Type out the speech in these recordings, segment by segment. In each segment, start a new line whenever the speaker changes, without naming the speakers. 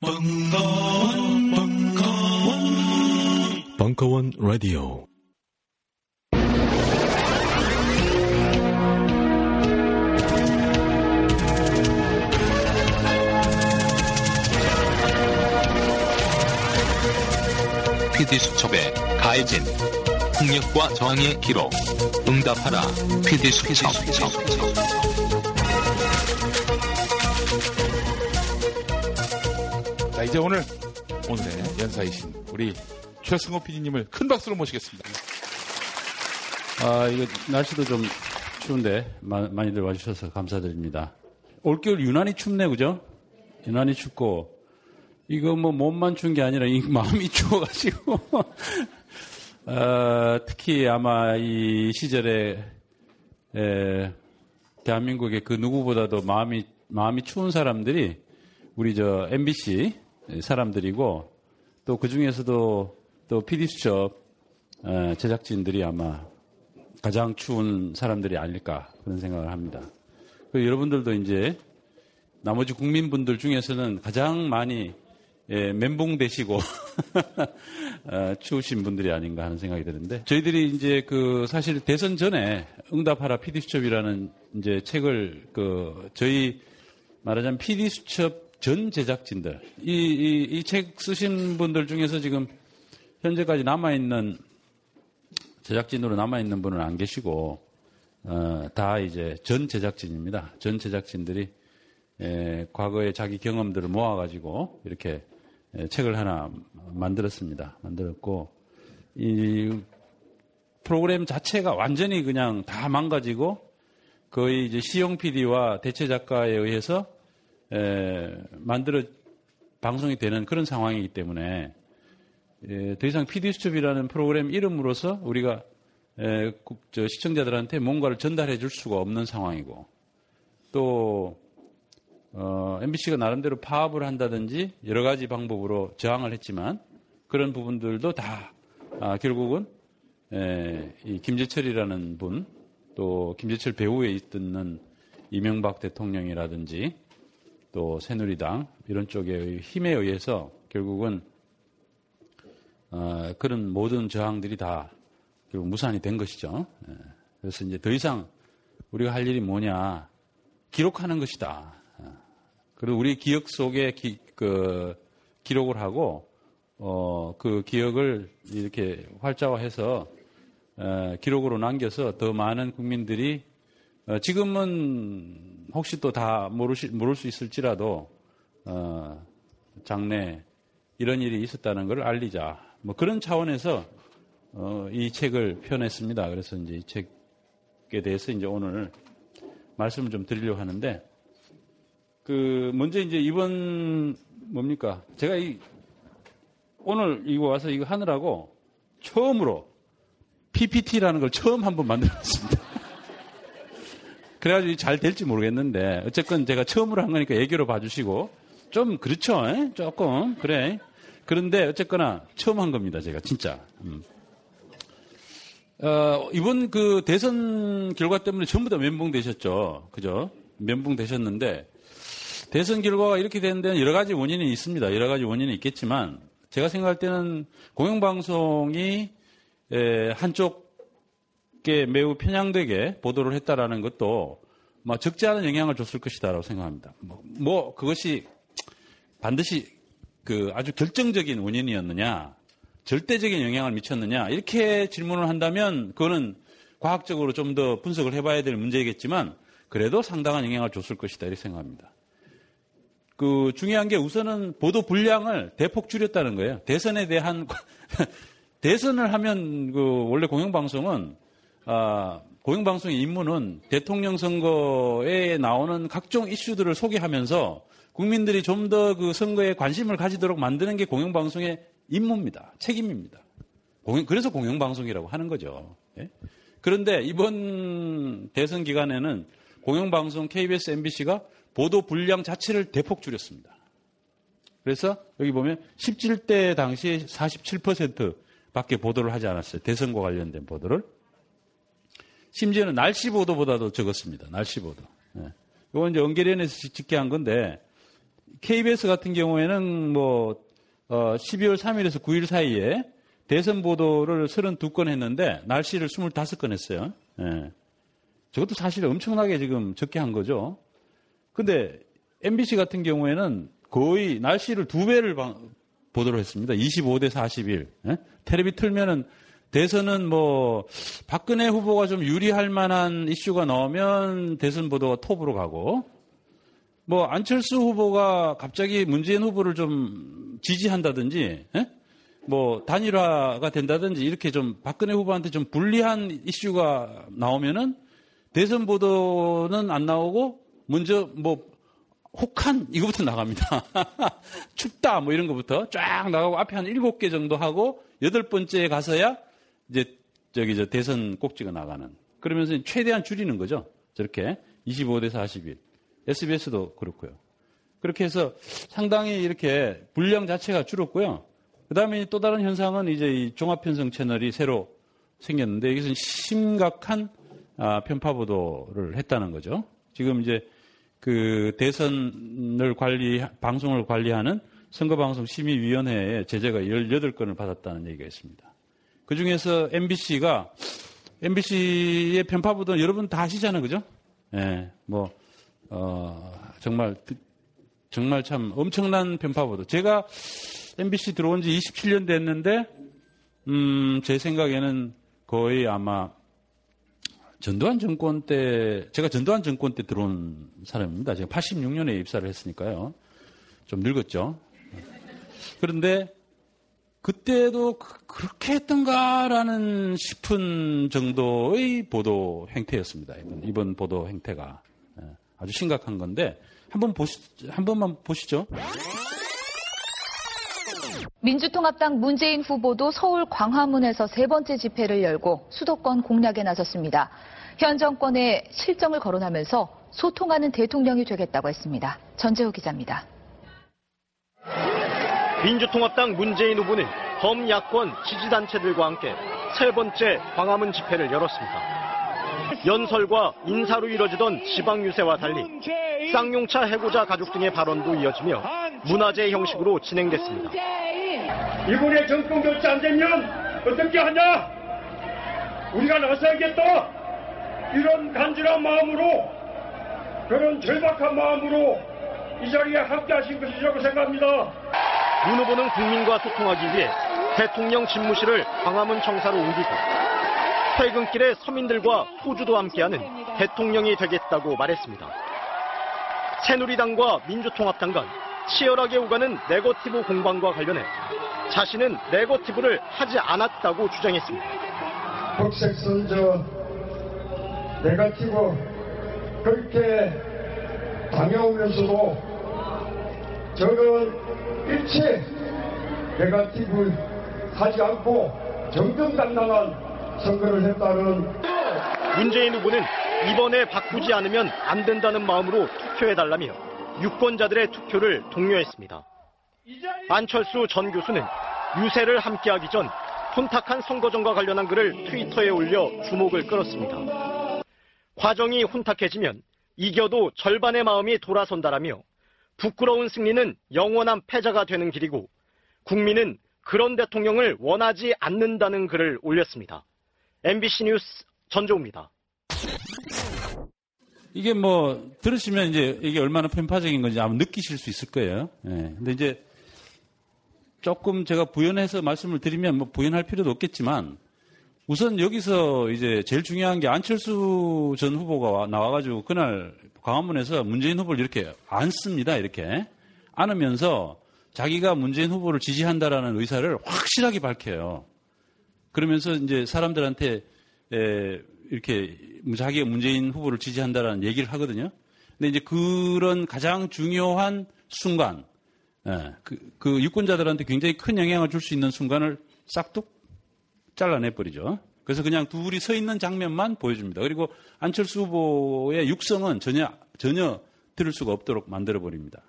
벙커원, 벙커원, 벙커원 라디오.
PD수첩의 가해진 폭력과 저항의 기록 응답하라 PD수첩
자, 이제 오늘, 오늘의 연사이신 우리 최승호 PD님을 큰 박수로 모시겠습니다.
아, 이거 날씨도 좀 추운데 마- 많이들 와주셔서 감사드립니다. 올겨울 유난히 춥네, 그죠? 유난히 춥고 이거 뭐 몸만 추운 게 아니라 이 마음이 추워가지고 어, 특히 아마 이 시절에 에, 대한민국의 그 누구보다도 마음이 마음이 추운 사람들이 우리 저 MBC 사람들이고 또 그 중에서도 또 PD수첩 어, 제작진들이 아마 가장 추운 사람들이 아닐까 그런 생각을 합니다. 그 여러분들도 이제 나머지 국민분들 중에서는 가장 많이 예, 멘붕 되시고 어, 추우신 분들이 아닌가 하는 생각이 드는데 저희들이 이제 그 사실 대선 전에 응답하라 PD 수첩이라는 이제 책을 그 저희 말하자면 PD 수첩 전 제작진들 이 책 쓰신 분들 중에서 지금 현재까지 남아 있는 제작진으로 남아 있는 분은 안 계시고 어, 다 이제 전 제작진입니다. 전 제작진들이 에, 과거의 자기 경험들을 모아가지고 이렇게 에, 책을 하나 만들었습니다. 만들었고 이 프로그램 자체가 완전히 그냥 다 망가지고 거의 이제 시영 PD와 대체 작가에 의해서 에, 만들어 방송이 되는 그런 상황이기 때문에 에, 더 이상 PD 수첩이라는 프로그램 이름으로서 우리가 에, 국- 저 시청자들한테 뭔가를 전달해 줄 수가 없는 상황이고 또 어, MBC가 나름대로 파업을 한다든지 여러 가지 방법으로 저항을 했지만 그런 부분들도 다 아, 결국은 에, 이 김재철이라는 분 또 김재철 배후에 있던 이명박 대통령이라든지 또 새누리당 이런 쪽의 힘에 의해서 결국은 어, 그런 모든 저항들이 다 결국 무산이 된 것이죠. 예. 그래서 이제 더 이상 우리가 할 일이 뭐냐 기록하는 것이다. 어. 그리고 우리 기억 속에 기, 그 기록을 하고 어, 그 기억을 이렇게 활자화해서 어, 기록으로 남겨서 더 많은 국민들이 어, 지금은 혹시 또 다 모르실 모를 수 있을지라도 어, 장래 이런 일이 있었다는 것을 알리자. 뭐 그런 차원에서 어, 이 책을 표현했습니다. 그래서 이제 이 책에 대해서 이제 오늘 말씀을 좀 드리려고 하는데 그 먼저 이제 이번 뭡니까? 제가 이 오늘 이거 와서 이거 하느라고 처음으로 PPT라는 걸 처음 한번 만들었습니다. 그래가지고 잘 될지 모르겠는데 어쨌건 제가 처음으로 한 거니까 애교로 봐주시고 좀 그렇죠, 에? 조금 그래. 그런데 어쨌거나 처음 한 겁니다, 제가 진짜. 음. 어, 이번 그 대선 결과 때문에 전부 다 멘붕 되셨죠, 그죠? 멘붕 되셨는데 대선 결과가 이렇게 되는 데는 여러 가지 원인이 있습니다. 여러 가지 원인이 있겠지만 제가 생각할 때는 공영방송이 에, 한쪽 에 매우 편향되게 보도를 했다라는 것도 뭐 적지 않은 영향을 줬을 것이다라고 생각합니다. 뭐, 뭐 그것이 반드시 그 아주 결정적인 원인이었느냐, 절대적인 영향을 미쳤느냐 이렇게 질문을 한다면 그거는 과학적으로 좀 더 분석을 해봐야 될 문제이겠지만 그래도 상당한 영향을 줬을 것이다 이렇게 생각합니다. 그 중요한 게 우선은 보도 분량을 대폭 줄였다는 거예요. 대선에 대한 대선을 하면 그 원래 공영방송은 아, 공영방송의 임무는 대통령 선거에 나오는 각종 이슈들을 소개하면서 국민들이 좀 더 그 선거에 관심을 가지도록 만드는 게 공영방송의 임무입니다. 책임입니다. 공영- 그래서 공영방송이라고 하는 거죠. 예? 그런데 이번 대선 기간에는 공영방송 KBS, MBC가 보도 분량 자체를 대폭 줄였습니다. 그래서 여기 보면 17대 당시 47% 밖에 보도를 하지 않았어요. 대선과 관련된 보도를. 심지어는 날씨 보도보다도 적었습니다. 날씨 보도. 예. 이건 이제 언계련에서 집계한 건데 KBS 같은 경우에는 뭐 어, 12월 3일에서 9일 사이에 대선 보도를 32건 했는데 날씨를 25건 했어요. 예. 저것도 사실 엄청나게 지금 적게 한 거죠. 근데 MBC 같은 경우에는 거의 날씨를 두 배를 방- 보도를 했습니다. 25대 41. 예? 텔레비 틀면은 대선은 뭐 박근혜 후보가 좀 유리할 만한 이슈가 나오면 대선 보도가 톱으로 가고 뭐 안철수 후보가 갑자기 문재인 후보를 좀 지지한다든지 예? 뭐 단일화가 된다든지 이렇게 좀 박근혜 후보한테 좀 불리한 이슈가 나오면은 대선 보도는 안 나오고 먼저 뭐 혹한 이거부터 나갑니다. 춥다 뭐 이런 거부터 쫙 나가고 앞에 한 일곱 개 정도 하고 여덟 번째에 가서야 이제 저기 저 대선 꼭지가 나가는 그러면서 최대한 줄이는 거죠. 저렇게 25대 41. SBS도 그렇고요. 그렇게 해서 상당히 이렇게 분량 자체가 줄었고요. 그 다음에 또 다른 현상은 이제 이 종합편성 채널이 새로 생겼는데 여기서는 심각한 아, 편파 보도를 했다는 거죠. 지금 이제 그 대선을 관리, 방송을 관리하는 선거방송심의위원회에 제재가 18건을 받았다는 얘기가 있습니다. 그 중에서 MBC가, MBC의 편파 보도는 여러분 다 아시잖아요. 그죠? 예, 뭐, 어, 정말, 정말 참 엄청난 편파 보도. 제가 MBC 들어온 지 27년 됐는데, 음, 제 생각에는 거의 아마 전두환 정권 때, 제가 전두환 정권 때 들어온 사람입니다. 제가 86년에 입사를 했으니까요. 좀 늙었죠. 그런데 그때도 그- 그렇게 했던가라는 싶은 정도의 보도 행태였습니다. 이번, 이번 보도 행태가. 예, 아주 심각한 건데, 한번 보시, 한 번만 보시죠.
민주통합당 문재인 후보도 서울 광화문에서 세 번째 집회를 열고 수도권 공략에 나섰습니다. 현 정권의 실정을 거론하면서 소통하는 대통령이 되겠다고 했습니다. 전재호 기자입니다.
민주통합당 문재인 후보는 범야권 지지단체들과 함께 세 번째 광화문 집회를 열었습니다. 연설과 인사로 이뤄지던 지방 유세와 달리 쌍용차 해고자 가족 등의 발언도 이어지며 문화제 형식으로 진행됐습니다.
이번에 정권 교체 안 되면 어떻게 하냐? 우리가 나서야겠다. 이런 간절한 마음으로 그런 절박한 마음으로 이 자리에 함께하신 것이라고 생각합니다.
문 후보는 국민과 소통하기 위해 대통령 집무실을 광화문 청사로 옮기고 퇴근길에 서민들과 소주도 함께하는 대통령이 되겠다고 말했습니다. 새누리당과 민주통합당 간 치열하게 오가는 네거티브 공방과 관련해 자신은 네거티브를 하지 않았다고 주장했습니다.
백색 선 저 네가티브 그렇게 당해오면서도 저는 일체 네가티브 하지 않고 정정당당한 선거를 했다는
문재인 후보는 이번에 바꾸지 않으면 안 된다는 마음으로 투표해달라며 유권자들의 투표를 독려했습니다. 안철수 전 교수는 유세를 함께하기 전 혼탁한 선거전과 관련한 글을 트위터에 올려 주목을 끌었습니다. 과정이 혼탁해지면 이겨도 절반의 마음이 돌아선다라며 부끄러운 승리는 영원한 패자가 되는 길이고 국민은 그런 대통령을 원하지 않는다는 글을 올렸습니다. MBC 뉴스 전조입니다.
이게 뭐 들으시면 이제 이게 얼마나 편파적인 건지 아마 느끼실 수 있을 거예요. 예. 근데 이제 조금 제가 부연해서 말씀을 드리면 뭐 부연할 필요도 없겠지만 우선 여기서 이제 제일 중요한 게 안철수 전 후보가 와- 나와가지고 그날 광화문에서 문재인 후보를 이렇게 안습니다. 이렇게 안으면서 자기가 문재인 후보를 지지한다라는 의사를 확실하게 밝혀요. 그러면서 이제 사람들한테 에, 이렇게 자기가 문재인 후보를 지지한다라는 얘기를 하거든요. 근데 이제 그런 가장 중요한 순간, 예, 그, 그 유권자들한테 굉장히 큰 영향을 줄 수 있는 순간을 싹둑 잘라내 버리죠. 그래서 그냥 둘이 서 있는 장면만 보여줍니다. 그리고 안철수 후보의 육성은 전혀 전혀 들을 수가 없도록 만들어 버립니다.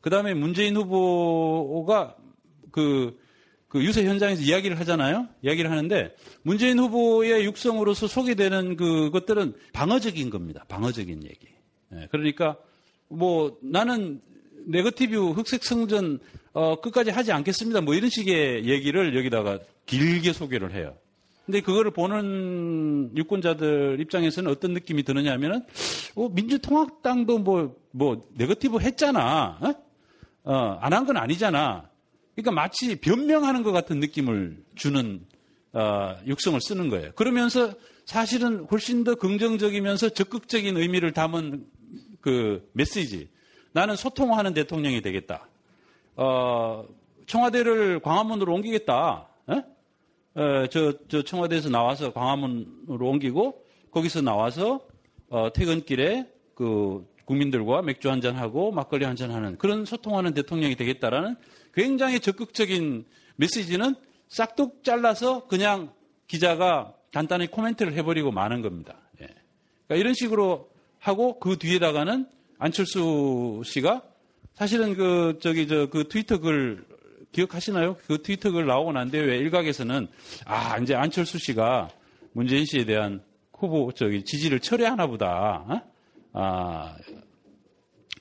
그 다음에 문재인 후보가 그, 그 유세 현장에서 이야기를 하잖아요. 이야기를 하는데 문재인 후보의 육성으로서 소개되는 그것들은 방어적인 겁니다. 방어적인 얘기. 예, 그러니까 뭐 나는 네거티브 흑색 성전 어, 끝까지 하지 않겠습니다. 뭐 이런 식의 얘기를 여기다가 길게 소개를 해요. 근데 그거를 보는 유권자들 입장에서는 어떤 느낌이 드느냐 하면은, 어, 민주통합당도 뭐, 뭐, 네거티브 했잖아. 어? 어, 안 한 건 아니잖아. 그러니까 마치 변명하는 것 같은 느낌을 주는, 어, 육성을 쓰는 거예요. 그러면서 사실은 훨씬 더 긍정적이면서 적극적인 의미를 담은 그 메시지. 나는 소통하는 대통령이 되겠다. 어, 청와대를 광화문으로 옮기겠다. 어, 저, 저 청와대에서 나와서 광화문으로 옮기고 거기서 나와서 어, 퇴근길에 그 국민들과 맥주 한 잔 하고 막걸리 한 잔 하는 그런 소통하는 대통령이 되겠다라는 굉장히 적극적인 메시지는 싹둑 잘라서 그냥 기자가 간단히 코멘트를 해버리고 마는 겁니다. 예. 그러니까 이런 식으로 하고 그 뒤에다가는 안철수 씨가 사실은 그 저기 저 그 트위터 글 기억하시나요? 그 트위터 글 나오고 난 뒤에 왜 일각에서는 아 이제 안철수 씨가 문재인 씨에 대한 후보 저기 지지를 철회하나 보다. 어? 아,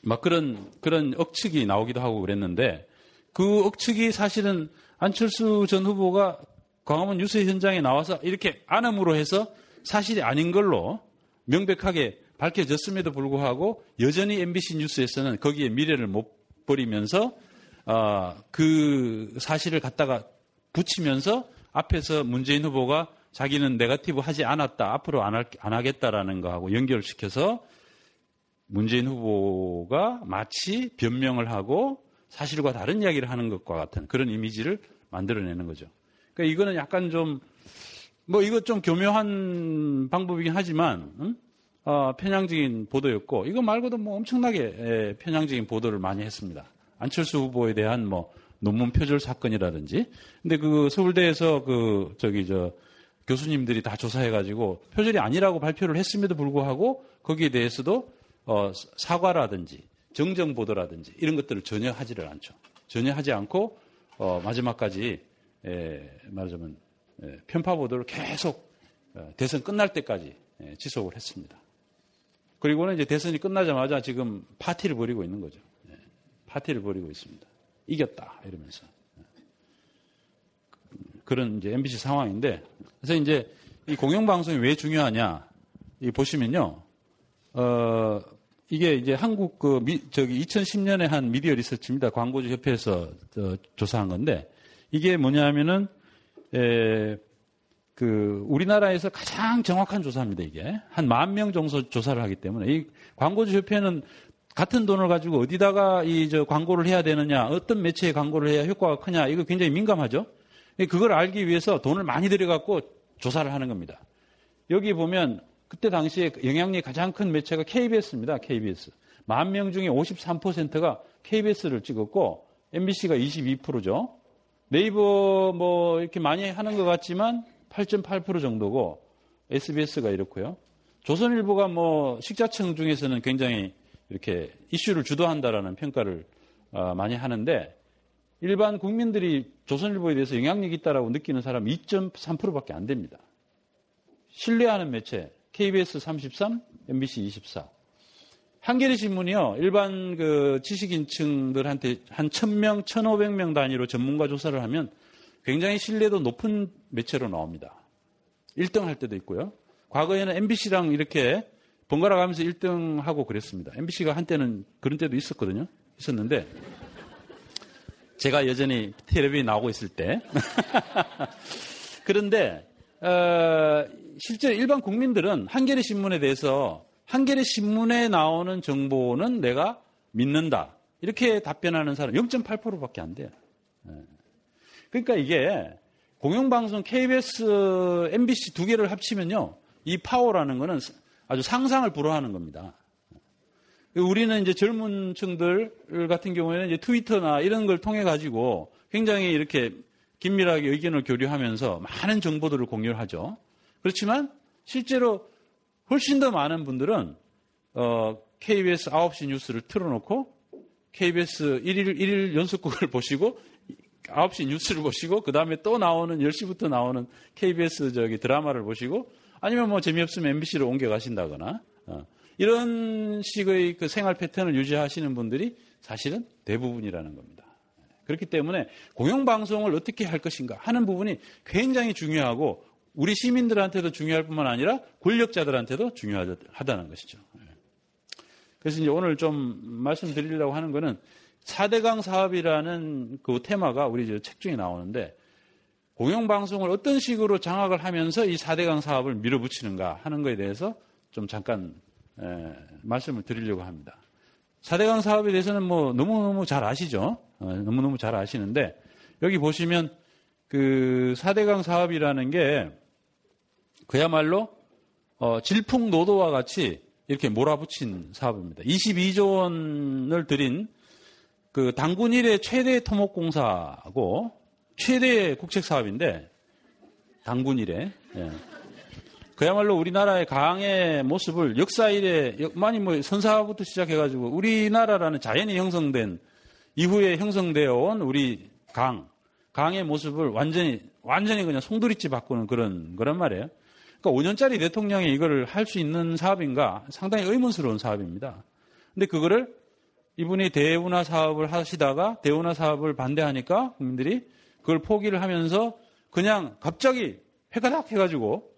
막 그런 그런 억측이 나오기도 하고 그랬는데 그 억측이 사실은 안철수 전 후보가 광화문 뉴스 현장에 나와서 이렇게 안음으로 해서 사실이 아닌 걸로 명백하게 밝혀졌음에도 불구하고 여전히 MBC 뉴스에서는 거기에 미래를 못 버리면서 어, 그 사실을 갖다가 붙이면서 앞에서 문재인 후보가 자기는 네가티브 하지 않았다, 앞으로 안, 할, 안 하겠다라는 거하고 연결시켜서 문재인 후보가 마치 변명을 하고 사실과 다른 이야기를 하는 것과 같은 그런 이미지를 만들어내는 거죠. 그러니까 이거는 약간 좀, 뭐 이거 좀 교묘한 방법이긴 하지만, 음? 어, 편향적인 보도였고, 이거 말고도 뭐 엄청나게 에, 편향적인 보도를 많이 했습니다. 안철수 후보에 대한 뭐 논문 표절 사건이라든지. 근데 그 서울대에서 그 저기 저 교수님들이 다 조사해가지고 표절이 아니라고 발표를 했음에도 불구하고 거기에 대해서도 어, 사과라든지 정정 보도라든지 이런 것들을 전혀 하지를 않죠. 전혀 하지 않고 어, 마지막까지 에, 말하자면 에, 편파 보도를 계속 어, 대선 끝날 때까지 에, 지속을 했습니다. 그리고는 이제 대선이 끝나자마자 지금 파티를 벌이고 있는 거죠. 파티를 벌이고 있습니다. 이겼다 이러면서. 그런 이제 MBC 상황인데 그래서 이제 이 공영방송이 왜 중요하냐 이 보시면요. 어 이게 이제 한국 그 미, 저기 2010년에 한 미디어 리서치입니다. 광고주 협회에서 조사한 건데 이게 뭐냐면은 에, 그 우리나라에서 가장 정확한 조사입니다 이게. 한 만 명 정도 조사를 하기 때문에. 이 광고주 협회는 같은 돈을 가지고 어디다가 이 저 광고를 해야 되느냐, 어떤 매체에 광고를 해야 효과가 크냐, 이거 굉장히 민감하죠. 그걸 알기 위해서 돈을 많이 들여갖고 조사를 하는 겁니다. 여기 보면 그때 당시에 영향력이 가장 큰 매체가 KBS입니다. KBS. 만 명 중에 53%가 KBS를 찍었고 MBC가 22%죠. 네이버 뭐 이렇게 많이 하는 것 같지만 8.8% 정도고 SBS가 이렇고요. 조선일보가 뭐 식자청 중에서는 굉장히 이렇게 이슈를 주도한다라는 평가를 어, 많이 하는데 일반 국민들이 조선일보에 대해서 영향력이 있다라고 느끼는 사람 2.3%밖에 안 됩니다. 신뢰하는 매체 KBS 33, MBC 24. 한겨레 신문이요. 일반 그 지식인층들한테 한 1000명, 1500명 단위로 전문가 조사를 하면 굉장히 신뢰도 높은 매체로 나옵니다. 1등 할 때도 있고요. 과거에는 MBC랑 이렇게 번갈아 가면서 1등 하고 그랬습니다. MBC가 한때는 그런 때도 있었거든요. 있었는데 제가 여전히 텔레비에 나오고 있을 때 그런데 어, 실제 일반 국민들은 한겨레 신문에 대해서 한겨레 신문에 나오는 정보는 내가 믿는다 이렇게 답변하는 사람 0.8%밖에 안 돼요. 예. 그러니까 이게 공영방송 KBS, MBC 두 개를 합치면요 이 파워라는 거는 아주 상상을 불허하는 겁니다. 우리는 이제 젊은 층들 같은 경우에는 이제 트위터나 이런 걸 통해 가지고 굉장히 이렇게 긴밀하게 의견을 교류하면서 많은 정보들을 공유를 하죠. 그렇지만 실제로 훨씬 더 많은 분들은 어, KBS 9시 뉴스를 틀어놓고 KBS 1일, 1일 연속극을 보시고 9시 뉴스를 보시고 그 다음에 또 나오는 10시부터 나오는 KBS 저기 드라마를 보시고 아니면 뭐 재미없으면 MBC로 옮겨 가신다거나 어. 이런 식의 그 생활 패턴을 유지하시는 분들이 사실은 대부분이라는 겁니다. 그렇기 때문에 공영방송을 어떻게 할 것인가 하는 부분이 굉장히 중요하고 우리 시민들한테도 중요할 뿐만 아니라 권력자들한테도 중요하다는 것이죠. 그래서 이제 오늘 좀 말씀드리려고 하는 거는 4대강 사업이라는 그 테마가 우리 책 중에 나오는데 공영방송을 어떤 식으로 장악을 하면서 이 4대강 사업을 밀어붙이는가 하는 것에 대해서 좀 잠깐 에, 말씀을 드리려고 합니다. 4대강 사업에 대해서는 뭐 너무너무 잘 아시죠? 어, 너무너무 잘 아시는데 여기 보시면 그 4대강 사업이라는 게 그야말로 어, 질풍노도와 같이 이렇게 몰아붙인 사업입니다. 22조 원을 들인 그 당군 일의 최대 토목공사고 최대 국책 사업인데 당군 일에 예. 그야말로 우리나라의 강의 모습을 역사 일에 많이 뭐 선사부터 시작해가지고 우리나라라는 자연이 형성된 이후에 형성되어 온 우리 강 강의 모습을 완전히 완전히 그냥 송두리째 바꾸는 그런 그런 말이에요. 그러니까 5년짜리 대통령이 이거를 할 수 있는 사업인가 상당히 의문스러운 사업입니다. 근데 그거를 이분이 대운하 사업을 하시다가 대운하 사업을 반대하니까 국민들이 그걸 포기를 하면서 그냥 갑자기 회가닥 해가지고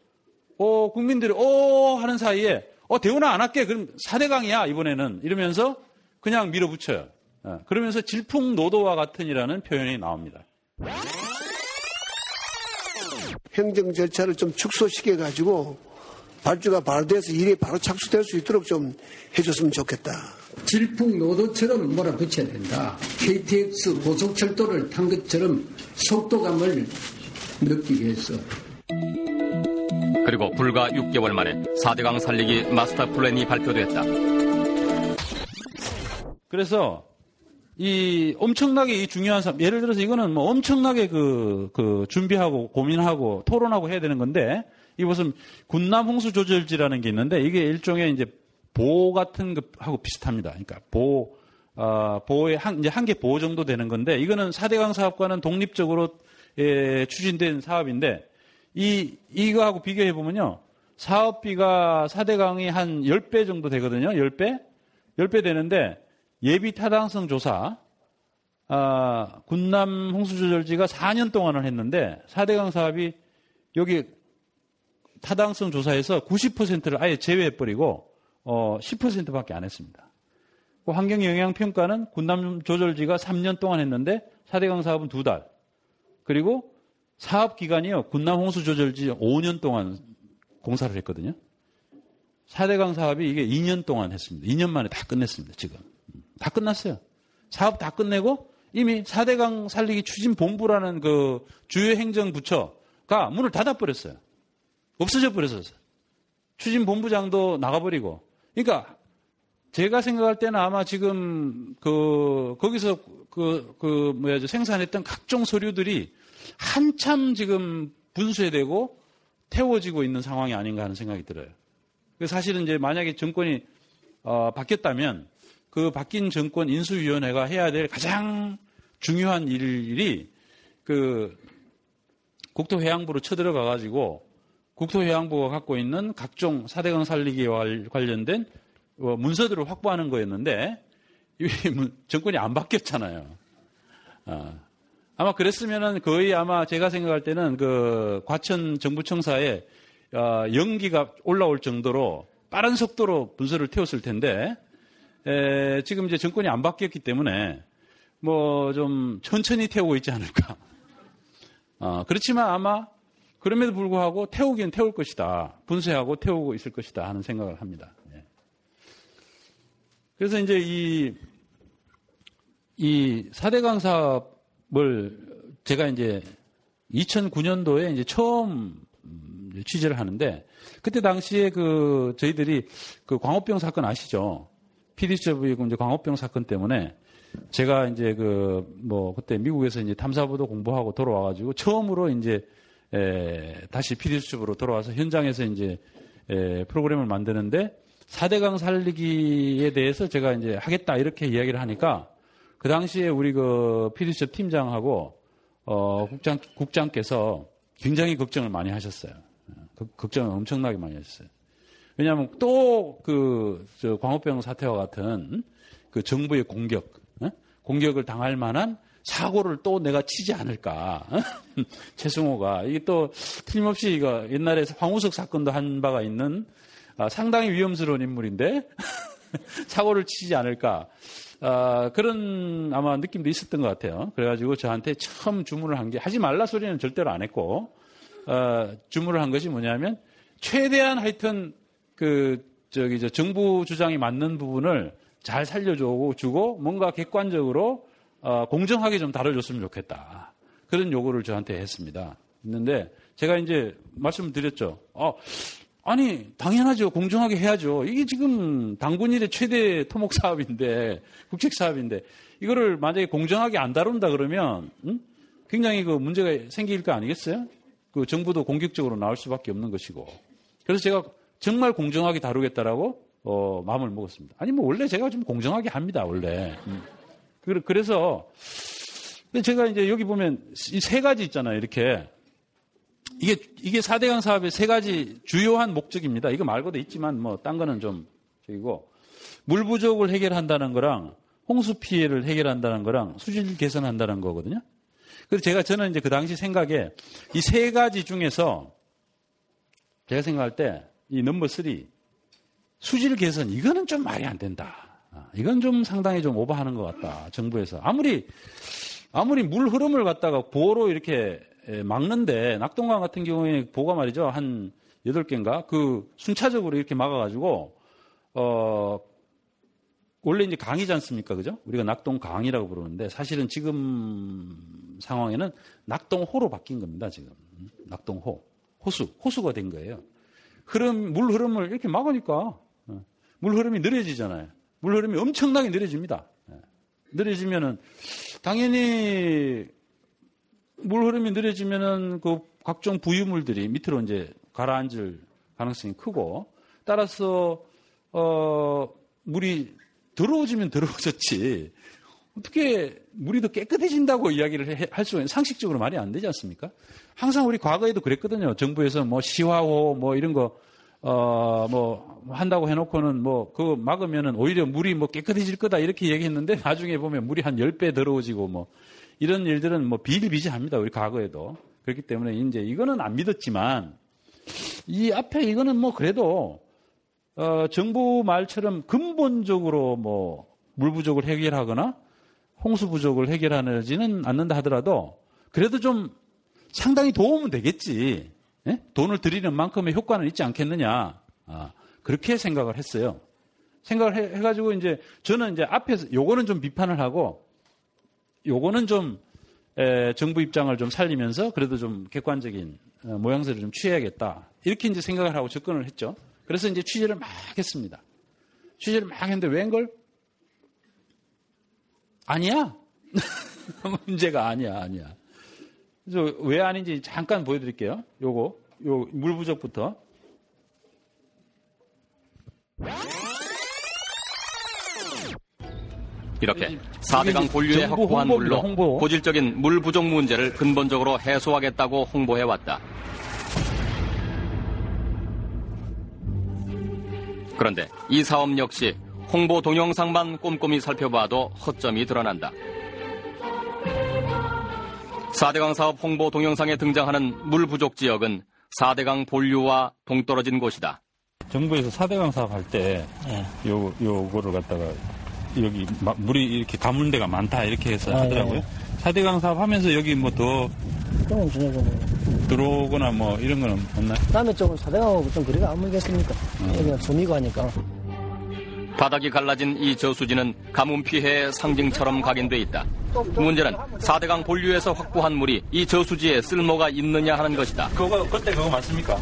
어 국민들이 어 하는 사이에 어 대운하 안 할게 그럼 4대강이야 이번에는 이러면서 그냥 밀어붙여요. 어, 그러면서 질풍노도와 같은이라는 표현이 나옵니다.
행정 절차를 좀 축소시켜 가지고 발주가 바로 돼서 일이 바로 착수될 수 있도록 좀 해줬으면 좋겠다.
질풍노도처럼 몰아붙여야 된다. KTX 고속철도를 탄 것처럼 속도감을 느끼게 했어.
그리고 불과 6개월 만에 4대강 살리기 마스터 플랜이 발표됐다.
그래서 이 엄청나게 이 중요한 사업, 예를 들어서 이거는 뭐 엄청나게 그, 그 준비하고 고민하고 토론하고 해야 되는 건데 이 무슨 군남 홍수 조절지라는 게 있는데 이게 일종의 이제 보호 같은 것하고 비슷합니다. 그러니까 보호, 어, 보호의 한, 이제 한개 보호 정도 되는 건데 이거는 4대강 사업과는 독립적으로 예, 추진된 사업인데 이, 이거하고 비교해 보면요. 사업비가 4대강이 한 10배 정도 되거든요. 10배? 10배 되는데 예비 타당성 조사, 아, 군남 홍수조절지가 4년 동안을 했는데 4대강 사업이 여기 타당성 조사에서 90%를 아예 제외해버리고 어, 10%밖에 안 했습니다. 그 환경 영향 평가는 군남 조절지가 3년 동안 했는데 4대강 사업은 2달. 그리고 사업 기간이요. 군남 홍수 조절지 5년 동안 공사를 했거든요. 4대강 사업이 이게 2년 동안 했습니다. 2년 만에 다 끝냈습니다. 지금. 다 끝났어요. 사업 다 끝내고 이미 4대강 살리기 추진 본부라는 그 주요 행정부처가 문을 닫아버렸어요. 없어져 버렸어요. 추진본부장도 나가버리고. 그러니까 제가 생각할 때는 아마 지금 그 거기서 그, 그 뭐야 생산했던 각종 서류들이 한참 지금 분쇄되고 태워지고 있는 상황이 아닌가 하는 생각이 들어요. 사실은 이제 만약에 정권이 어, 바뀌었다면 그 바뀐 정권 인수위원회가 해야 될 가장 중요한 일이 그 국토해양부로 쳐들어가 가지고 국토해양부가 갖고 있는 각종 4대강 살리기와 관련된 어, 문서들을 확보하는 거였는데 정권이 안 바뀌었잖아요. 어. 아마 그랬으면은 거의 아마 제가 생각할 때는 그 과천 정부청사에 어, 연기가 올라올 정도로 빠른 속도로 문서를 태웠을 텐데 에, 지금 이제 정권이 안 바뀌었기 때문에 뭐 좀 천천히 태우고 있지 않을까. 어, 그렇지만 아마 그럼에도 불구하고 태우긴 태울 것이다. 분쇄하고 태우고 있을 것이다 하는 생각을 합니다. 네. 그래서 이제 이, 이 4대강 사업을 제가 이제 2009년도에 이제 처음 취재를 하는데 그때 당시에 그 저희들이 그 광우병 사건 아시죠? PD수첩이고 이제 광우병 사건 때문에 제가 이제 그 뭐 그때 미국에서 이제 탐사보도 공부하고 돌아와가지고 처음으로 이제 에, 다시 PD수첩으로 돌아와서 현장에서 이제 에, 프로그램을 만드는데 4대강 살리기에 대해서 제가 이제 하겠다 이렇게 이야기를 하니까 그 당시에 우리 그 PD수첩 팀장하고 어, 국장, 국장께서 굉장히 걱정을 많이 하셨어요. 걱정을 엄청나게 많이 하셨어요. 왜냐하면 또 그 광우병 사태와 같은 그 정부의 공격, 에? 공격을 당할 만한 사고를 또 내가 치지 않을까. 최승호가. 이게 또 틀림없이 이거 옛날에 황우석 사건도 한 바가 있는 아, 상당히 위험스러운 인물인데 사고를 치지 않을까. 아, 그런 아마 느낌도 있었던 것 같아요. 그래가지고 저한테 처음 주문을 한 게 하지 말라 소리는 절대로 안 했고 어, 주문을 한 것이 뭐냐면 최대한 하여튼 그 저기 저 정부 주장이 맞는 부분을 잘 살려주고 주고 뭔가 객관적으로 어, 공정하게 좀 다뤄줬으면 좋겠다. 그런 요구를 저한테 했습니다. 했는데 제가 이제 말씀드렸죠. 어, 아니 당연하죠. 공정하게 해야죠. 이게 지금 당군 일의 최대 토목 사업인데 국책 사업인데 이거를 만약에 공정하게 안 다룬다 그러면 음? 굉장히 그 문제가 생길 거 아니겠어요? 그 정부도 공격적으로 나올 수밖에 없는 것이고. 그래서 제가 정말 공정하게 다루겠다라고 어, 마음을 먹었습니다. 아니 뭐 원래 제가 좀 공정하게 합니다. 원래. 음. 그래서 제가 이제 여기 보면 이 세 가지 있잖아요. 이렇게 이게 이게 4대강 사업의 세 가지 주요한 목적입니다. 이거 말고도 있지만 뭐 딴 거는 좀 저기고 물 부족을 해결한다는 거랑 홍수 피해를 해결한다는 거랑 수질 개선한다는 거거든요. 그래서 제가 저는 이제 그 당시 생각에 이 세 가지 중에서 제가 생각할 때 이 number three 수질 개선 이거는 좀 말이 안 된다. 아, 이건 좀 상당히 좀 오버하는 것 같다. 정부에서 아무리 아무리 물 흐름을 갖다가 보호로 이렇게 막는데 낙동강 같은 경우에 보가 말이죠 한 여덟 개인가 그 순차적으로 이렇게 막아가지고 어 원래 이제 강이지 않습니까 그죠? 우리가 낙동강이라고 부르는데 사실은 지금 상황에는 낙동호로 바뀐 겁니다 지금 낙동호 호수 호수가 된 거예요. 흐름 물 흐름을 이렇게 막으니까 어, 물 흐름이 느려지잖아요. 물 흐름이 엄청나게 느려집니다. 예. 느려지면은 당연히 물 흐름이 느려지면은 그 각종 부유물들이 밑으로 이제 가라앉을 가능성이 크고 따라서 어 물이 더러워지면 더러워졌지 어떻게 물이 더 깨끗해진다고 이야기를 할 수가 있는 상식적으로 말이 안 되지 않습니까? 항상 우리 과거에도 그랬거든요. 정부에서 뭐 시화호 뭐 이런 거 어, 뭐, 한다고 해놓고는 뭐, 그거 막으면은 오히려 물이 뭐 깨끗해질 거다 이렇게 얘기했는데 나중에 보면 물이 한 10배 더러워지고 뭐, 이런 일들은 뭐 비일비재합니다. 우리 과거에도. 그렇기 때문에 이제 이거는 안 믿었지만, 이 앞에 이거는 뭐 그래도, 어, 정부 말처럼 근본적으로 뭐, 물 부족을 해결하거나, 홍수 부족을 해결하지는 않는다 하더라도, 그래도 좀 상당히 도움은 되겠지. 예? 돈을 들이는 만큼의 효과는 있지 않겠느냐. 아, 그렇게 생각을 했어요. 생각을 해, 가지고 이제 저는 이제 앞에서 요거는 좀 비판을 하고 요거는 좀 에, 정부 입장을 좀 살리면서 그래도 좀 객관적인 어, 모양새를 좀 취해야겠다. 이렇게 이제 생각을 하고 접근을 했죠. 그래서 이제 취재를 막 했습니다. 취재를 막 했는데 웬걸? 아니야. 문제가 아니야, 아니야. 그래서 왜 아닌지 잠깐 보여드릴게요. 요거, 요 물 부족부터.
이렇게 4대강 본류에 확보한 물로 홍보. 고질적인 물 부족 문제를 근본적으로 해소하겠다고 홍보해왔다. 그런데 이 사업 역시 홍보 동영상만 꼼꼼히 살펴봐도 허점이 드러난다. 4대강 사업 홍보 동영상에 등장하는 물 부족 지역은 4대강 본류와 동떨어진 곳이다.
정부에서 4대강 사업 할 때 네. 요, 요거를 갖다가 여기 물이 이렇게 가문 데가 많다 이렇게 해서 아, 하더라고요. 예. 4대강 사업 하면서 여기 뭐 더 들어오거나 뭐 이런 거는 없나요?
다음에 쪽은 4대강하고 좀 거리가 안 멀겠습니까? 음. 여기가 섬이고 하니까.
바닥이 갈라진 이 저수지는 가뭄 피해의 상징처럼 각인돼 있다. 문제는 4대강 본류에서 확보한 물이 이 저수지에 쓸모가 있느냐 하는 것이다.
그거 그때 그거 맞습니까?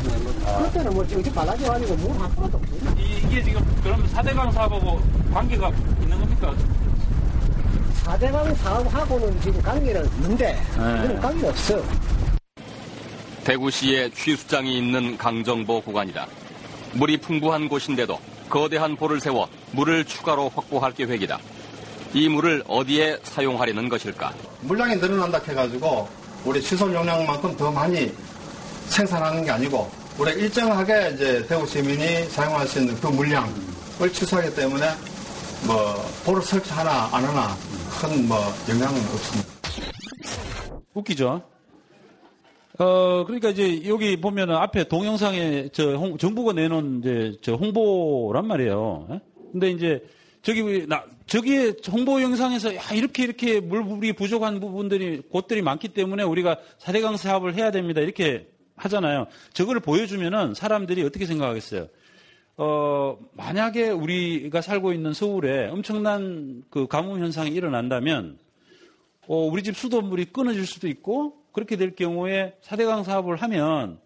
아. 그때는 뭐 지금 바닥이 아니고 물 하나도 없어.
이게 지금 그럼 4대강 사업하고 관계가 있는 겁니까?
4대강 사업하고는 지금 관계는 있는데 네. 관계 없어.
대구시에 취수장이 있는 강정보 구간이다. 물이 풍부한 곳인데도 거대한 볼을 세워 물을 추가로 확보할 계획이다. 이 물을 어디에 사용하려는 것일까?
물량이 늘어난다 해가지고 우리 시설 용량만큼 더 많이 생산하는 게 아니고 우리 일정하게 이제 대구 시민이 사용할 수 있는 그 물량을 취소하기 때문에 뭐 볼을 설치하나 안 하나 큰 뭐 영향은 없습니다.
웃기죠? 어, 그러니까 이제 여기 보면은 앞에 동영상에 저 홍- 정부가 내놓은 이제 저 홍보란 말이에요. 예? 근데 이제 저기 왜나 저기에 홍보 영상에서 야, 이렇게 이렇게 물이 부족한 부분들이 곳들이 많기 때문에 우리가 4대강 사업을 해야 됩니다. 이렇게 하잖아요. 저걸 보여주면은 사람들이 어떻게 생각하겠어요? 어, 만약에 우리가 살고 있는 서울에 엄청난 그 가뭄 현상이 일어난다면 어, 우리 집 수돗물이 끊어질 수도 있고 그렇게 될 경우에 4대강 사업을 하면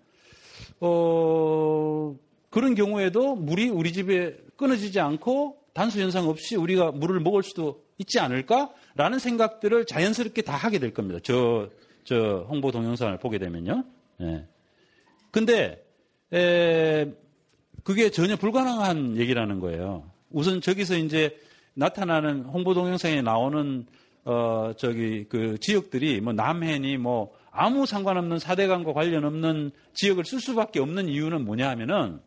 어, 그런 경우에도 물이 우리 집에 끊어지지 않고 단수 현상 없이 우리가 물을 먹을 수도 있지 않을까라는 생각들을 자연스럽게 다 하게 될 겁니다. 저, 저 홍보 동영상을 보게 되면요. 예. 근데, 에, 그게 전혀 불가능한 얘기라는 거예요. 우선 저기서 이제 나타나는 홍보 동영상에 나오는 어 저기 그 지역들이 뭐 남해니 뭐 아무 상관없는 4대강과 관련 없는 지역을 쓸 수밖에 없는 이유는 뭐냐 하면은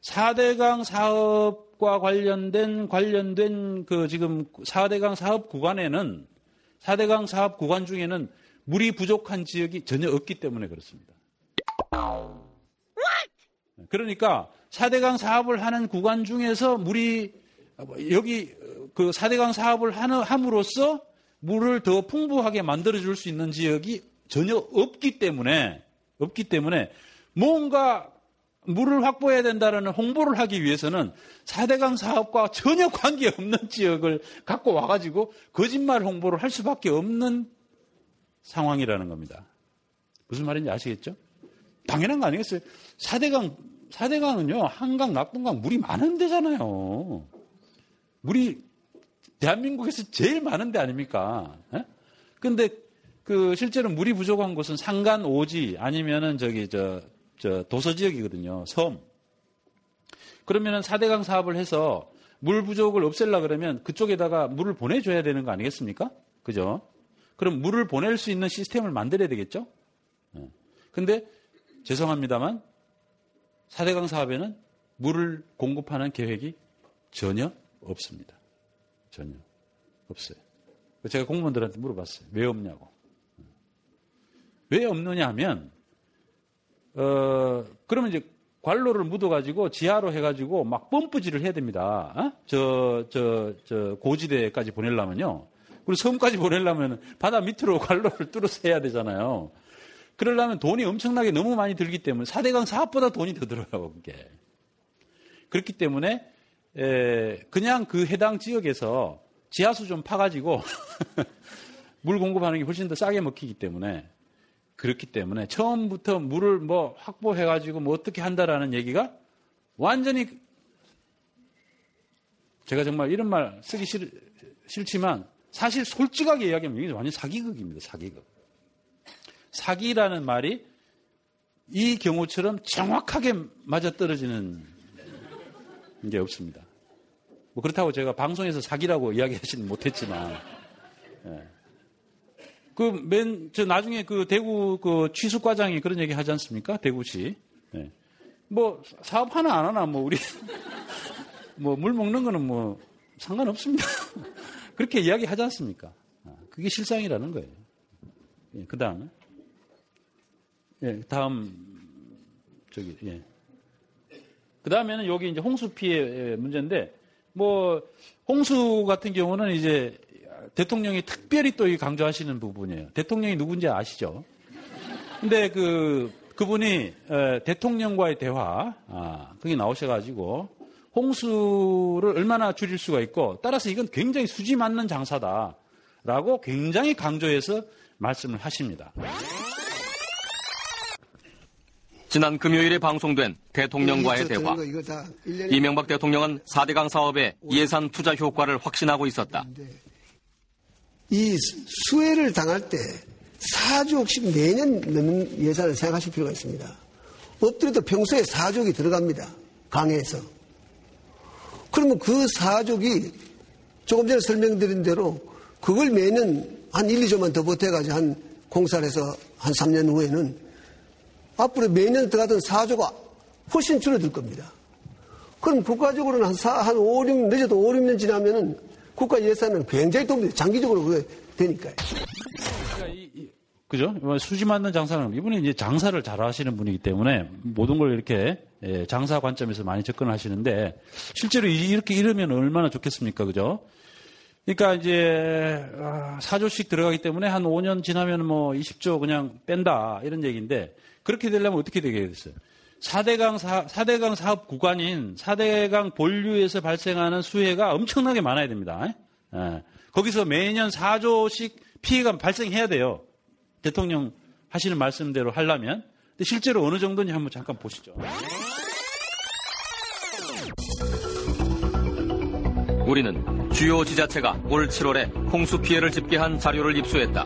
4대강 사업과 관련된 관련된 그 지금 4대강 사업 구간에는 4대강 사업 구간 중에는 물이 부족한 지역이 전혀 없기 때문에 그렇습니다. 그러니까 4대강 사업을 하는 구간 중에서 물이 여기 그 4대강 사업을 하는 함으로써 물을 더 풍부하게 만들어 줄 수 있는 지역이 전혀 없기 때문에 없기 때문에 뭔가 물을 확보해야 된다는 홍보를 하기 위해서는 4대강 사업과 전혀 관계없는 지역을 갖고 와가지고 거짓말 홍보를 할 수밖에 없는 상황이라는 겁니다. 무슨 말인지 아시겠죠? 당연한 거 아니겠어요? 4대강, 4대강은요, 한강, 낙동강 물이 많은 데잖아요. 물이 대한민국에서 제일 많은 데 아닙니까? 예? 근데 그 실제로 물이 부족한 곳은 산간 오지 아니면은 저기 저, 저 도서 지역이거든요. 섬. 그러면은 4대강 사업을 해서 물 부족을 없앨라 그러면 그쪽에다가 물을 보내줘야 되는 거 아니겠습니까? 그죠? 그럼 물을 보낼 수 있는 시스템을 만들어야 되겠죠? 예. 근데 죄송합니다만 4대강 사업에는 물을 공급하는 계획이 전혀 없습니다. 전혀 없어요. 제가 공무원들한테 물어봤어요. 왜 없냐고. 왜 없느냐 하면 어 그러면 이제 관로를 묻어가지고 지하로 해가지고 막 펌프질을 해야 됩니다. 저 저 저 고지대까지 보내려면요. 그리고 섬까지 보내려면 바다 밑으로 관로를 뚫어서 해야 되잖아요. 그러려면 돈이 엄청나게 너무 많이 들기 때문에 4대강 사업보다 돈이 더 들어요, 그게. 그렇기 때문에 에, 그냥 그 해당 지역에서 지하수 좀 파가지고 물 공급하는 게 훨씬 더 싸게 먹히기 때문에 그렇기 때문에 처음부터 물을 뭐 확보해가지고 뭐 어떻게 한다라는 얘기가 완전히 제가 정말 이런 말 쓰기 싫, 싫지만 사실 솔직하게 이야기하면 이게 완전 사기극입니다. 사기극. 사기라는 말이 이 경우처럼 정확하게 맞아떨어지는 게 없습니다. 뭐 그렇다고 제가 방송에서 사기라고 이야기하지는 못했지만, 예. 그 맨, 저 나중에 그 대구 그 취수과장이 그런 얘기 하지 않습니까? 대구시. 예. 뭐 사업 하나 안 하나 뭐 우리 뭐 물 먹는 거는 뭐 상관없습니다. 그렇게 이야기 하지 않습니까? 아, 그게 실상이라는 거예요. 예, 그 다음에. 예, 다음, 저기, 예. 그 다음에는 여기 이제 홍수 피해 문제인데, 뭐, 홍수 같은 경우는 이제 대통령이 특별히 또 강조하시는 부분이에요. 대통령이 누군지 아시죠? 근데 그, 그분이 대통령과의 대화, 아, 그게 나오셔가지고, 홍수를 얼마나 줄일 수가 있고, 따라서 이건 굉장히 수지 맞는 장사다. 라고 굉장히 강조해서 말씀을 하십니다.
지난 금요일에 방송된 대통령과의 대화. 이명박 대통령은 4대강 사업의 예산 투자 효과를 확신하고 있었다.
이 수해를 당할 때 4조씩 매년 넣는 예산을 생각하실 필요가 있습니다. 엎드려도 평소에 4조이 들어갑니다. 강에서. 그러면 그 4조이 조금 전에 설명드린 대로 그걸 매년 한 1, 2조만 더 보태가지고 한 공사를 해서 한 3년 후에는 앞으로 매년 들어가던 4조가 훨씬 줄어들 겁니다. 그럼 국가적으로는 한, 4, 한 5, 6, 늦어도 5, 6년 지나면은 국가 예산은 굉장히 도움이. 장기적으로 그게 되니까요.
그죠? 수지 맞는 장사는 이분이 이제 장사를 잘 하시는 분이기 때문에 모든 걸 이렇게 예, 장사 관점에서 많이 접근하시는데 실제로 이렇게 이러면 얼마나 좋겠습니까? 그죠? 그러니까 이제 4조씩 들어가기 때문에 한 5년 지나면 뭐 20조 그냥 뺀다 이런 얘기인데 그렇게 되려면 어떻게 되겠어요? 4대강, 사, 4대강 사업 구간인 4대강 본류에서 발생하는 수해가 엄청나게 많아야 됩니다. 예. 거기서 매년 4조씩 피해가 발생해야 돼요. 대통령 하시는 말씀대로 하려면. 근데 실제로 어느 정도인지 한번 잠깐 보시죠.
우리는 주요 지자체가 올 7월에 홍수 피해를 집계한 자료를 입수했다.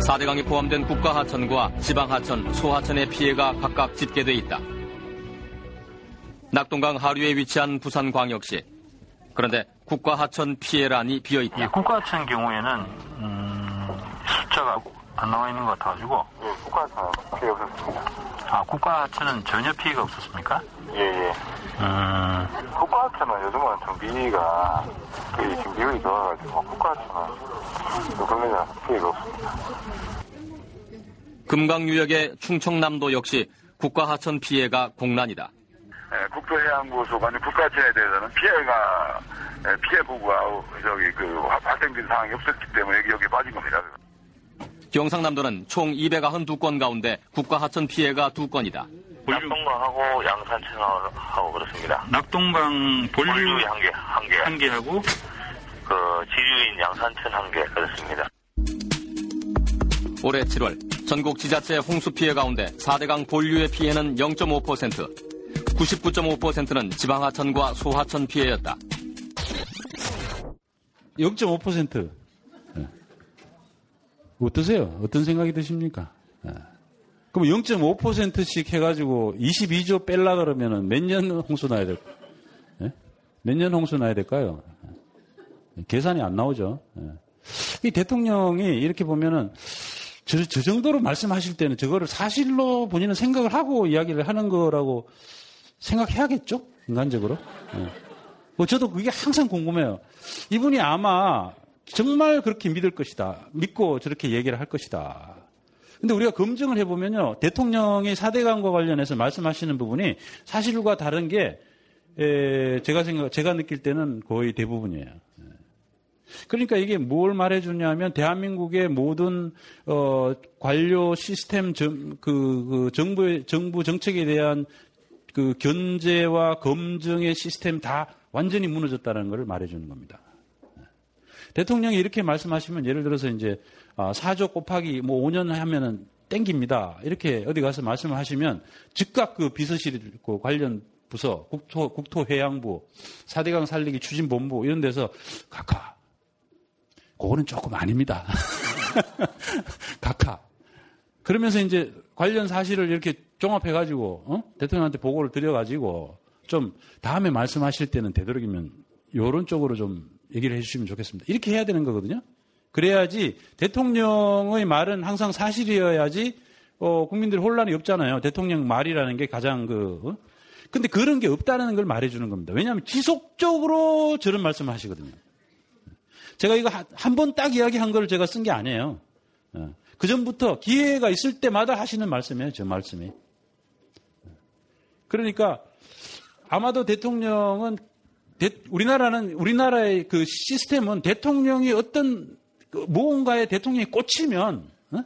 4대강이 포함된 국가하천과 지방하천, 소하천의 피해가 각각 집계돼 있다. 낙동강 하류에 위치한 부산광역시. 그런데 국가하천 피해란이 비어 있다.
예, 국가하천 경우에는 음, 숫자가 안 나와 있는 것 같아가지고.
예, 국가하천은 피해 없었습니다.
아, 국가하천은 전혀 피해가 없었습니까?
예, 예.
음,
국가하천은 요즘은 정비가 그 지금 비율이 좋아가지고 국가하천은 그러면 피해가 없습니다.
금강유역의 충청남도 역시 국가하천 피해가 공란이다.
예, 국토해양부 소관이 국가하천에 대해서는 피해가 예, 피해 보고가 저기 그 발생된 상황이 없었기 때문에 여기 여기 빠진 겁니다.
경상남도는 총 292건 가운데 국가 하천 피해가 2건이다.
낙동강하고 양산천하고 그렇습니다.
낙동강 본류
한 개, 한 개.
한 개하고
그 지류인 양산천 한 개, 그렇습니다.
올해 7월 전국 지자체 홍수 피해 가운데 4대강 본류의 피해는 0.5%, 99.5%는 지방하천과 소하천 피해였다.
0.5%. 네. 어떠세요? 어떤 생각이 드십니까? 네. 그럼 0.5%씩 해가지고 22조 뺄라 그러면은 몇 년 홍수 나야 될, 네? 몇년 홍수 나야 될까요? 계산이 안 나오죠. 이 대통령이 이렇게 보면은 저, 저 정도로 말씀하실 때는 저거를 사실로 본인은 생각을 하고 이야기를 하는 거라고 생각해야겠죠? 인간적으로. 뭐 저도 그게 항상 궁금해요. 이분이 아마 정말 그렇게 믿을 것이다. 믿고 저렇게 얘기를 할 것이다. 근데 우리가 검증을 해보면요. 대통령이 4대강과 관련해서 말씀하시는 부분이 사실과 다른 게, 에, 제가 생각, 제가 느낄 때는 거의 대부분이에요. 그러니까 이게 뭘 말해주냐면 대한민국의 모든 어, 관료 시스템 정, 그, 그 정부의 정부 정책에 대한 그 견제와 검증의 시스템 다 완전히 무너졌다는 것을 말해주는 겁니다. 대통령이 이렇게 말씀하시면 예를 들어서 이제 4조 아, 곱하기 뭐 5년 하면은 땡깁니다. 이렇게 어디 가서 말씀을 하시면 즉각 그 비서실 그 관련 부서, 국토, 국토해양부, 4대강 살리기 추진본부 이런 데서 각하. 그거는 조금 아닙니다. 각하. 그러면서 이제 관련 사실을 이렇게 종합해가지고, 어? 대통령한테 보고를 드려가지고 좀 다음에 말씀하실 때는 되도록이면 이런 쪽으로 좀 얘기를 해주시면 좋겠습니다. 이렇게 해야 되는 거거든요. 그래야지 대통령의 말은 항상 사실이어야지 어, 국민들 혼란이 없잖아요. 대통령 말이라는 게 가장 그 어? 근데 그런 게 없다는 걸 말해주는 겁니다. 왜냐하면 지속적으로 저런 말씀을 하시거든요. 제가 이거 한 번 딱 이야기한 걸 제가 쓴 게 아니에요. 어. 그 전부터 기회가 있을 때마다 하시는 말씀이에요. 저 말씀이. 그러니까 아마도 대통령은 우리나라는 우리나라의 그 시스템은 대통령이 어떤 그 무언가에 대통령이 꽂히면 어?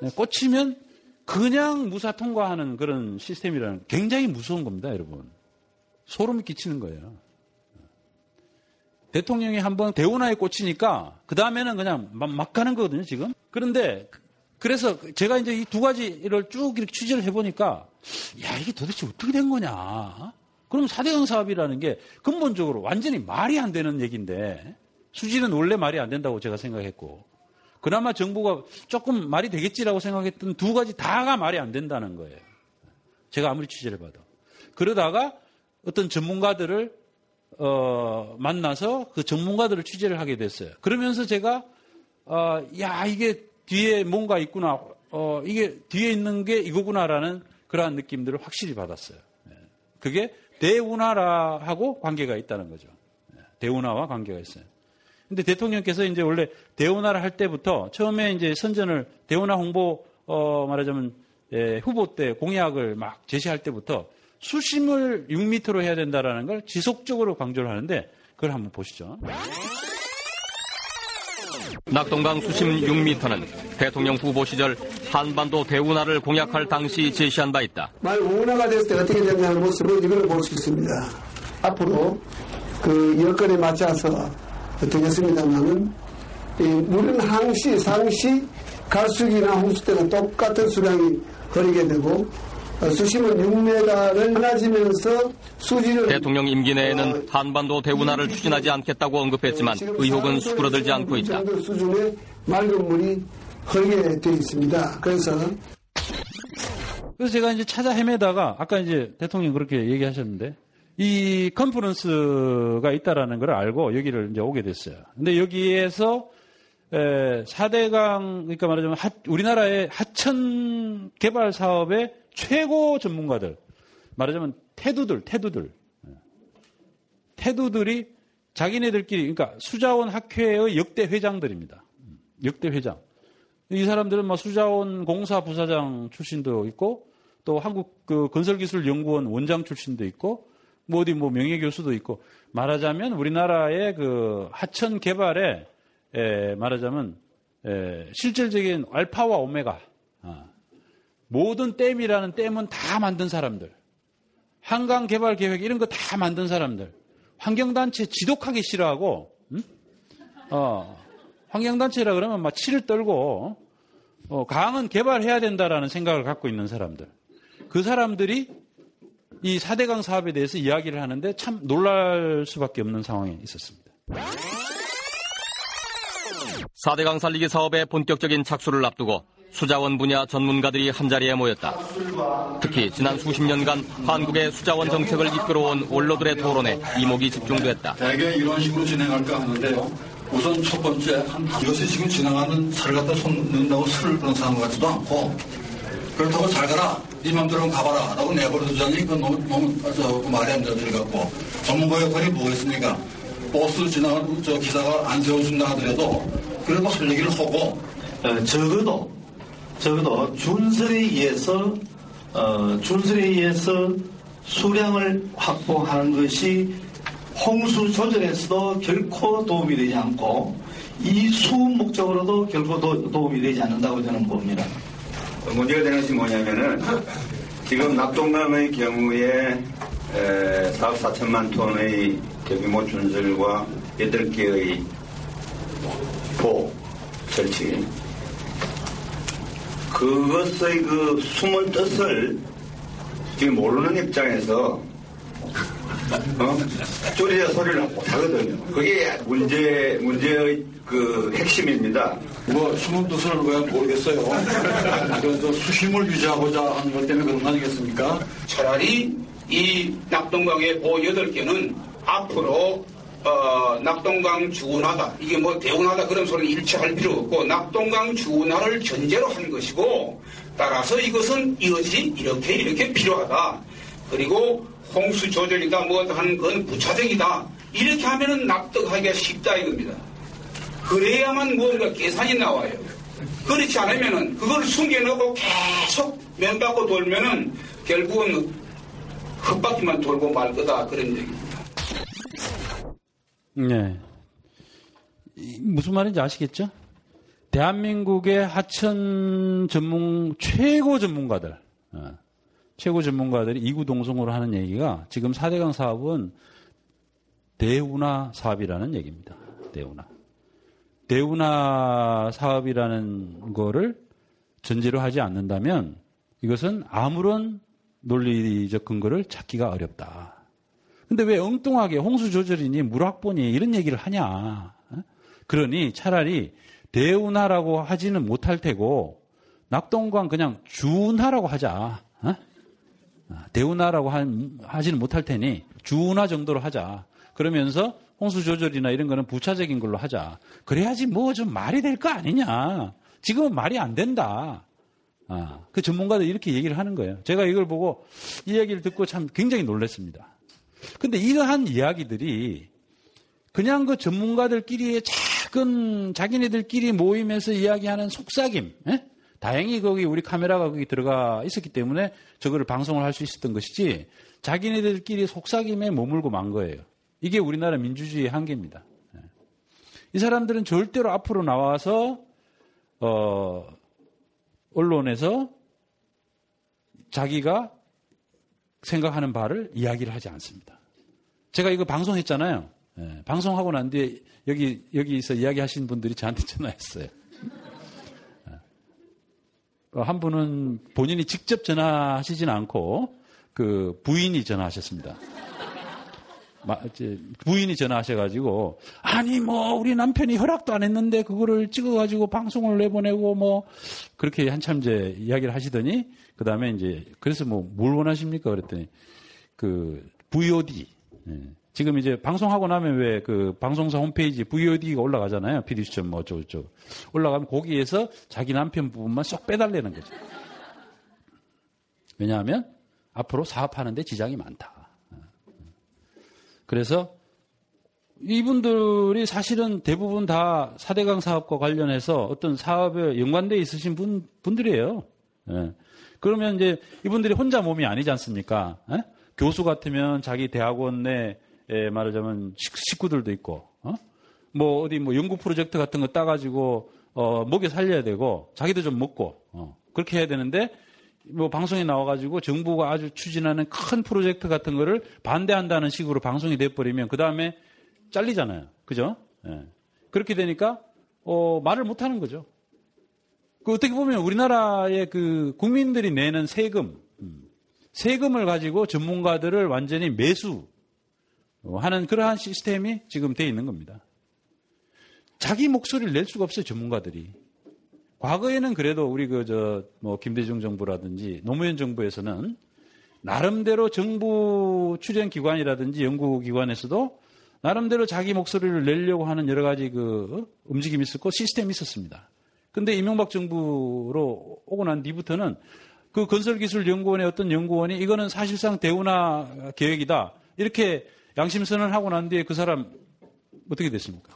네, 꽂히면 그냥 무사 통과하는 그런 시스템이라는 굉장히 무서운 겁니다, 여러분. 소름이 끼치는 거예요. 대통령이 한번 대운하에 꽂히니까 그 다음에는 그냥 막, 막, 가는 거거든요, 지금. 그런데 그래서 제가 이제 이 두 가지를 쭉 이렇게 취재를 해보니까 야 이게 도대체 어떻게 된 거냐? 그럼 4대강 사업이라는 게 근본적으로 완전히 말이 안 되는 얘기인데 수지는 원래 말이 안 된다고 제가 생각했고 그나마 정부가 조금 말이 되겠지라고 생각했던 두 가지 다가 말이 안 된다는 거예요. 제가 아무리 취재를 봐도. 그러다가 어떤 전문가들을 어, 만나서 그 전문가들을 취재를 하게 됐어요. 그러면서 제가 어, 야 이게 뒤에 뭔가 있구나. 어, 이게 뒤에 있는 게 이거구나라는 그러한 느낌들을 확실히 받았어요. 네. 그게 대운하라하고 관계가 있다는 거죠. 대운하와 관계가 있어요. 근데 대통령께서 이제 원래 대운하를 할 때부터 처음에 이제 선전을 대운하 홍보 어 말하자면 예, 후보 때 공약을 막 제시할 때부터 수심을 6m로 해야 된다라는 걸 지속적으로 강조를 하는데 그걸 한번 보시죠.
낙동강 수심 6m는 대통령 후보 시절 한반도 대운하를 공약할 당시 제시한 바 있다.
말 운하가 됐을 때 어떻게 되냐는 모습을 이걸로 볼수 있습니다. 앞으로 그 여건에 맞춰서 되겠습니다만은 물은 항시, 상시, 갈수기나 홍수 때는 똑같은 수량이 흐르게 되고 어, 수심은 6m를 많아지면서 수질은
대통령 임기 내에는 한반도 대운하를 추진하지 않겠다고 언급했지만 의혹은 수그러들지 않고 있다.
수준의 맑은 물이 흐르게 되어 있습니다. 그래서
그래서 제가 이제 찾아 헤매다가 아까 이제 대통령 그렇게 얘기하셨는데 이 컨퍼런스가 있다라는 걸 알고 여기를 이제 오게 됐어요. 근데 여기에서 4대강 그러니까 말하자면 하, 우리나라의 하천 개발 사업의 최고 전문가들 말하자면 태두들 태두들 태두들이 자기네들끼리 그러니까 수자원 학회의 역대 회장들입니다. 역대 회장. 이 사람들은 뭐 수자원 공사 부사장 출신도 있고 또 한국 그 건설기술연구원 원장 출신도 있고 뭐 어디 뭐 명예교수도 있고 말하자면 우리나라의 그 하천 개발에 에, 말하자면 에, 실질적인 알파와 오메가 아. 모든 댐이라는 댐은 다 만든 사람들 한강 개발 계획 이런 거 다 만든 사람들 환경단체 지독하게 싫어하고 음? 어, 환경단체라 그러면 막 치를 떨고 어, 강은 개발해야 된다라는 생각을 갖고 있는 사람들 그 사람들이 이 4대강 사업에 대해서 이야기를 하는데 참 놀랄 수밖에 없는 상황에 있었습니다.
4대강 살리기 사업의 본격적인 착수를 앞두고 수자원 분야 전문가들이 한자리에 모였다. 특히 지난 수십 년간 한국의 수자원 정책을 이끌어온 원로들의 토론에 이목이 집중됐다.
대개 이런 식으로 진행할까 하는데요. 우선 첫 번째, 한 이것이 지금 지나가는 살을 갖다 손 넣는다고 술을 그런 사람 같지도 않고 그렇다고 잘 가라. 네 맘대로 가봐라. 라고 내버려두자니 그건 너무, 너무 저, 그 말이 안 되는 같고 전문가 역할이 뭐겠습니까? 버스 지나가는 저 기사가 안 세워준다 하더라도 그래도 할 얘기를 하고
어, 적어도 적어도 준설에 의해서 어, 준설에 의해서 수량을 확보하는 것이 홍수 조절에서도 결코 도움이 되지 않고 이 수은 목적으로도 결코 도, 도움이 되지 않는다고 저는 봅니다.
문제가 되는 것이 뭐냐면은 지금 낙동강의 경우에 4억 4천만 톤의 대규모 준설과 8개의 보 설치 그것의 그 숨은 뜻을 지금 모르는 입장에서 어? 쪼리자 소리를 못하거든요. 그게 문제, 문제의 그 핵심입니다.
뭐, 숨은 뜻을 왜 모르겠어요. 그래서 수심을 유지하고자 하는 것 때문에 그런 거 아니겠습니까?
차라리 이 낙동강의 보 8개는 앞으로 어, 낙동강 주운하다. 이게 뭐 대운하다 그런 소리는 일치할 필요 없고 낙동강 주운하를 전제로 한 것이고 따라서 이것은 이것이 이렇게 이렇게 필요하다. 그리고 홍수 조절이다 뭐 하는 건 부차적이다. 이렇게 하면은 납득하기가 쉽다 이겁니다. 그래야만 뭔가 계산이 나와요. 그렇지 않으면은 그걸 숨겨놓고 계속 면 받고 돌면은 결국은 흙바퀴만 돌고 말 거다 그런 얘기입니다.
네. 무슨 말인지 아시겠죠? 대한민국의 하천 전문 최고 전문가들, 어, 최고 전문가들이 이구동성으로 하는 얘기가 지금 4대강 사업은 대운하 사업이라는 얘기입니다. 대운하. 대운하 사업이라는 거를 전제로 하지 않는다면 이것은 아무런 논리적 근거를 찾기가 어렵다. 근데 왜 엉뚱하게 홍수 조절이니 물 확보니 이런 얘기를 하냐. 그러니 차라리 대운하라고 하지는 못할 테고 낙동강 그냥 주운하라고 하자. 대운하라고 하지는 못할 테니 주운하 정도로 하자. 그러면서 홍수 조절이나 이런 거는 부차적인 걸로 하자. 그래야지 뭐 좀 말이 될 거 아니냐. 지금은 말이 안 된다. 아, 그 전문가들 이렇게 얘기를 하는 거예요. 제가 이걸 보고 이 얘기를 듣고 참 굉장히 놀랐습니다. 근데 이러한 이야기들이 그냥 그 전문가들끼리의 작은 자기네들끼리 모임에서 이야기하는 속삭임. 예? 다행히 거기 우리 카메라가 거기 들어가 있었기 때문에 저거를 방송을 할 수 있었던 것이지 자기네들끼리 속삭임에 머물고 만 거예요. 이게 우리나라 민주주의의 한계입니다. 예. 이 사람들은 절대로 앞으로 나와서 어, 언론에서 자기가 생각하는 바를 이야기를 하지 않습니다. 제가 이거 방송했잖아요. 예, 방송하고 난 뒤에 여기 여기서 이야기하신 분들이 저한테 전화했어요. 예. 한 분은 본인이 직접 전화하시진 않고 그 부인이 전화하셨습니다. 부인이 전화하셔가지고 아니 뭐 우리 남편이 허락도 안 했는데 그거를 찍어가지고 방송을 내보내고 뭐 그렇게 한참 이제 이야기를 하시더니 그 다음에 이제 그래서 뭐 뭘 원하십니까 그랬더니 그 VOD 예. 지금 이제 방송하고 나면 왜 그 방송사 홈페이지 VOD가 올라가잖아요 PD수첩 뭐 어쩌고 저쩌고 올라가면 거기에서 자기 남편 부분만 쏙 빼달라는 거죠. 왜냐하면 앞으로 사업하는데 지장이 많다. 그래서 이분들이 사실은 대부분 다 4대강 사업과 관련해서 어떤 사업에 연관되어 있으신 분, 분들이에요. 예. 그러면 이제 이분들이 혼자 몸이 아니지 않습니까? 예? 교수 같으면 자기 대학원 내 말하자면 식구들도 있고, 어? 뭐 어디 뭐 연구 프로젝트 같은 거 따가지고 어, 먹여 살려야 되고 자기도 좀 먹고 어, 그렇게 해야 되는데 뭐 방송에 나와가지고 정부가 아주 추진하는 큰 프로젝트 같은 거를 반대한다는 식으로 방송이 돼버리면 그 다음에 잘리잖아요. 그죠? 예. 그렇게 되니까 어, 말을 못 하는 거죠. 그 어떻게 보면 우리나라의 그 국민들이 내는 세금, 음, 세금을 가지고 전문가들을 완전히 매수하는 그러한 시스템이 지금 돼 있는 겁니다. 자기 목소리를 낼 수가 없어요, 전문가들이. 과거에는 그래도 우리 그 저 뭐 김대중 정부라든지 노무현 정부에서는 나름대로 정부 추진 기관이라든지 연구 기관에서도 나름대로 자기 목소리를 내려고 하는 여러 가지 그 움직임이 있었고 시스템이 있었습니다. 근데 이명박 정부로 오고 난 뒤부터는 그 건설기술연구원의 어떤 연구원이 이거는 사실상 대운하 계획이다. 이렇게 양심선언을 하고 난 뒤에 그 사람 어떻게 됐습니까?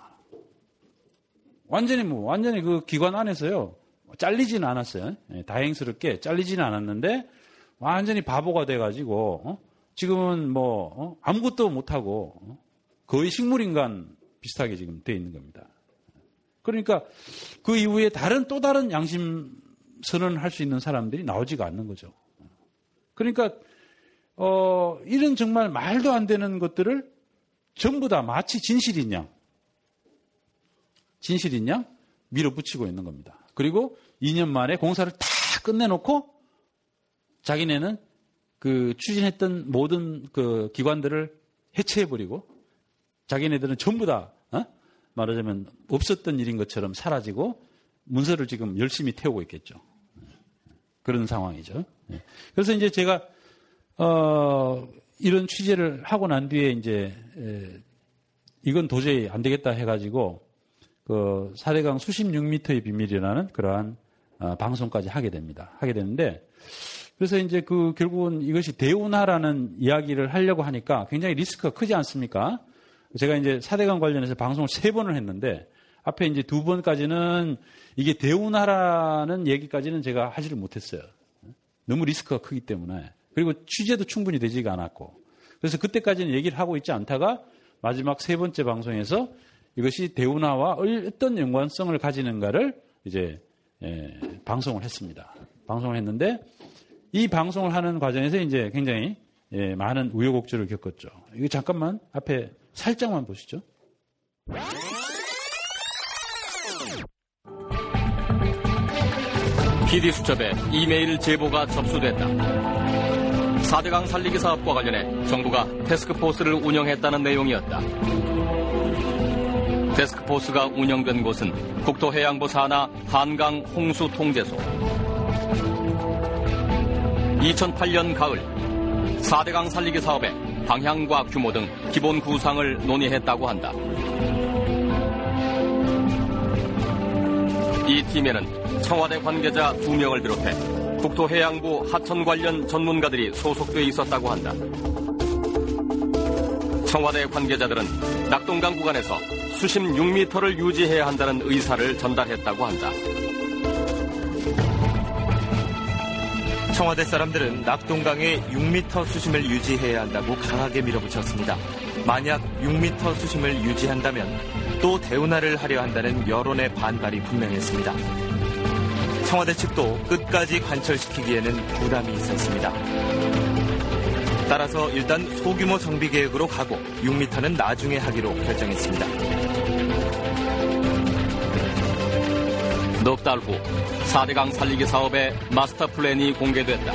완전히 뭐, 완전히 그 기관 안에서요. 잘리지는 않았어요. 예, 다행스럽게 잘리지는 않았는데 완전히 바보가 돼가지고 어? 지금은 뭐 어? 아무것도 못하고 어? 거의 식물인간 비슷하게 지금 돼 있는 겁니다. 그러니까 그 이후에 다른 또 다른 양심 선언을 할 수 있는 사람들이 나오지가 않는 거죠. 그러니까 어, 이런 정말 말도 안 되는 것들을 전부 다 마치 진실인 양 밀어붙이고 있는 겁니다. 그리고 2년 만에 공사를 다 끝내놓고 자기네는 그 추진했던 모든 그 기관들을 해체해버리고 자기네들은 전부 다 어? 말하자면 없었던 일인 것처럼 사라지고 문서를 지금 열심히 태우고 있겠죠. 그런 상황이죠. 예. 그래서 이제 제가 어, 이런 취재를 하고 난 뒤에 이제 에, 이건 도저히 안 되겠다 해가지고 그 4대강 수십6 미터의 비밀이라는 그러한 어, 방송까지 하게 됩니다. 하게 되는데 그래서 이제 그 결국은 이것이 대운하라는 이야기를 하려고 하니까 굉장히 리스크가 크지 않습니까? 제가 이제 4대강 관련해서 방송을 세 번을 했는데 앞에 이제 두 번까지는 이게 대운하라는 얘기까지는 제가 하지를 못했어요. 너무 리스크가 크기 때문에. 그리고 취재도 충분히 되지가 않았고. 그래서 그때까지는 얘기를 하고 있지 않다가 마지막 세 번째 방송에서 이것이 대운하와 어떤 연관성을 가지는가를 이제 예, 방송을 했습니다. 방송을 했는데 이 방송을 하는 과정에서 이제 굉장히 예, 많은 우여곡절을 겪었죠. 이거 잠깐만 앞에 살짝만 보시죠.
PD 수첩에 이메일 제보가 접수됐다. 4대강 살리기 사업과 관련해 정부가 테스크포스를 운영했다는 내용이었다. 데스크포스가 운영된 곳은 국토해양부 산하 한강 홍수 통제소. 2008년 가을 4대강 살리기 사업의 방향과 규모 등 기본 구상을 논의했다고 한다. 이 팀에는 청와대 관계자 2명을 비롯해 국토해양부 하천 관련 전문가들이 소속돼 있었다고 한다. 청와대 관계자들은 낙동강 구간에서 수심 6m를 유지해야 한다는 의사를 전달했다고 한다.
청와대 사람들은 낙동강에 6m 수심을 유지해야 한다고 강하게 밀어붙였습니다. 만약 6m 수심을 유지한다면 또 대운하를 하려 한다는 여론의 반발이 분명했습니다. 청와대 측도 끝까지 관철시키기에는 부담이 있었습니다. 따라서 일단 소규모 정비 계획으로 가고 6m는 나중에 하기로 결정했습니다.
넉 달 후 4대강 살리기 사업의 마스터 플랜이 공개됐다.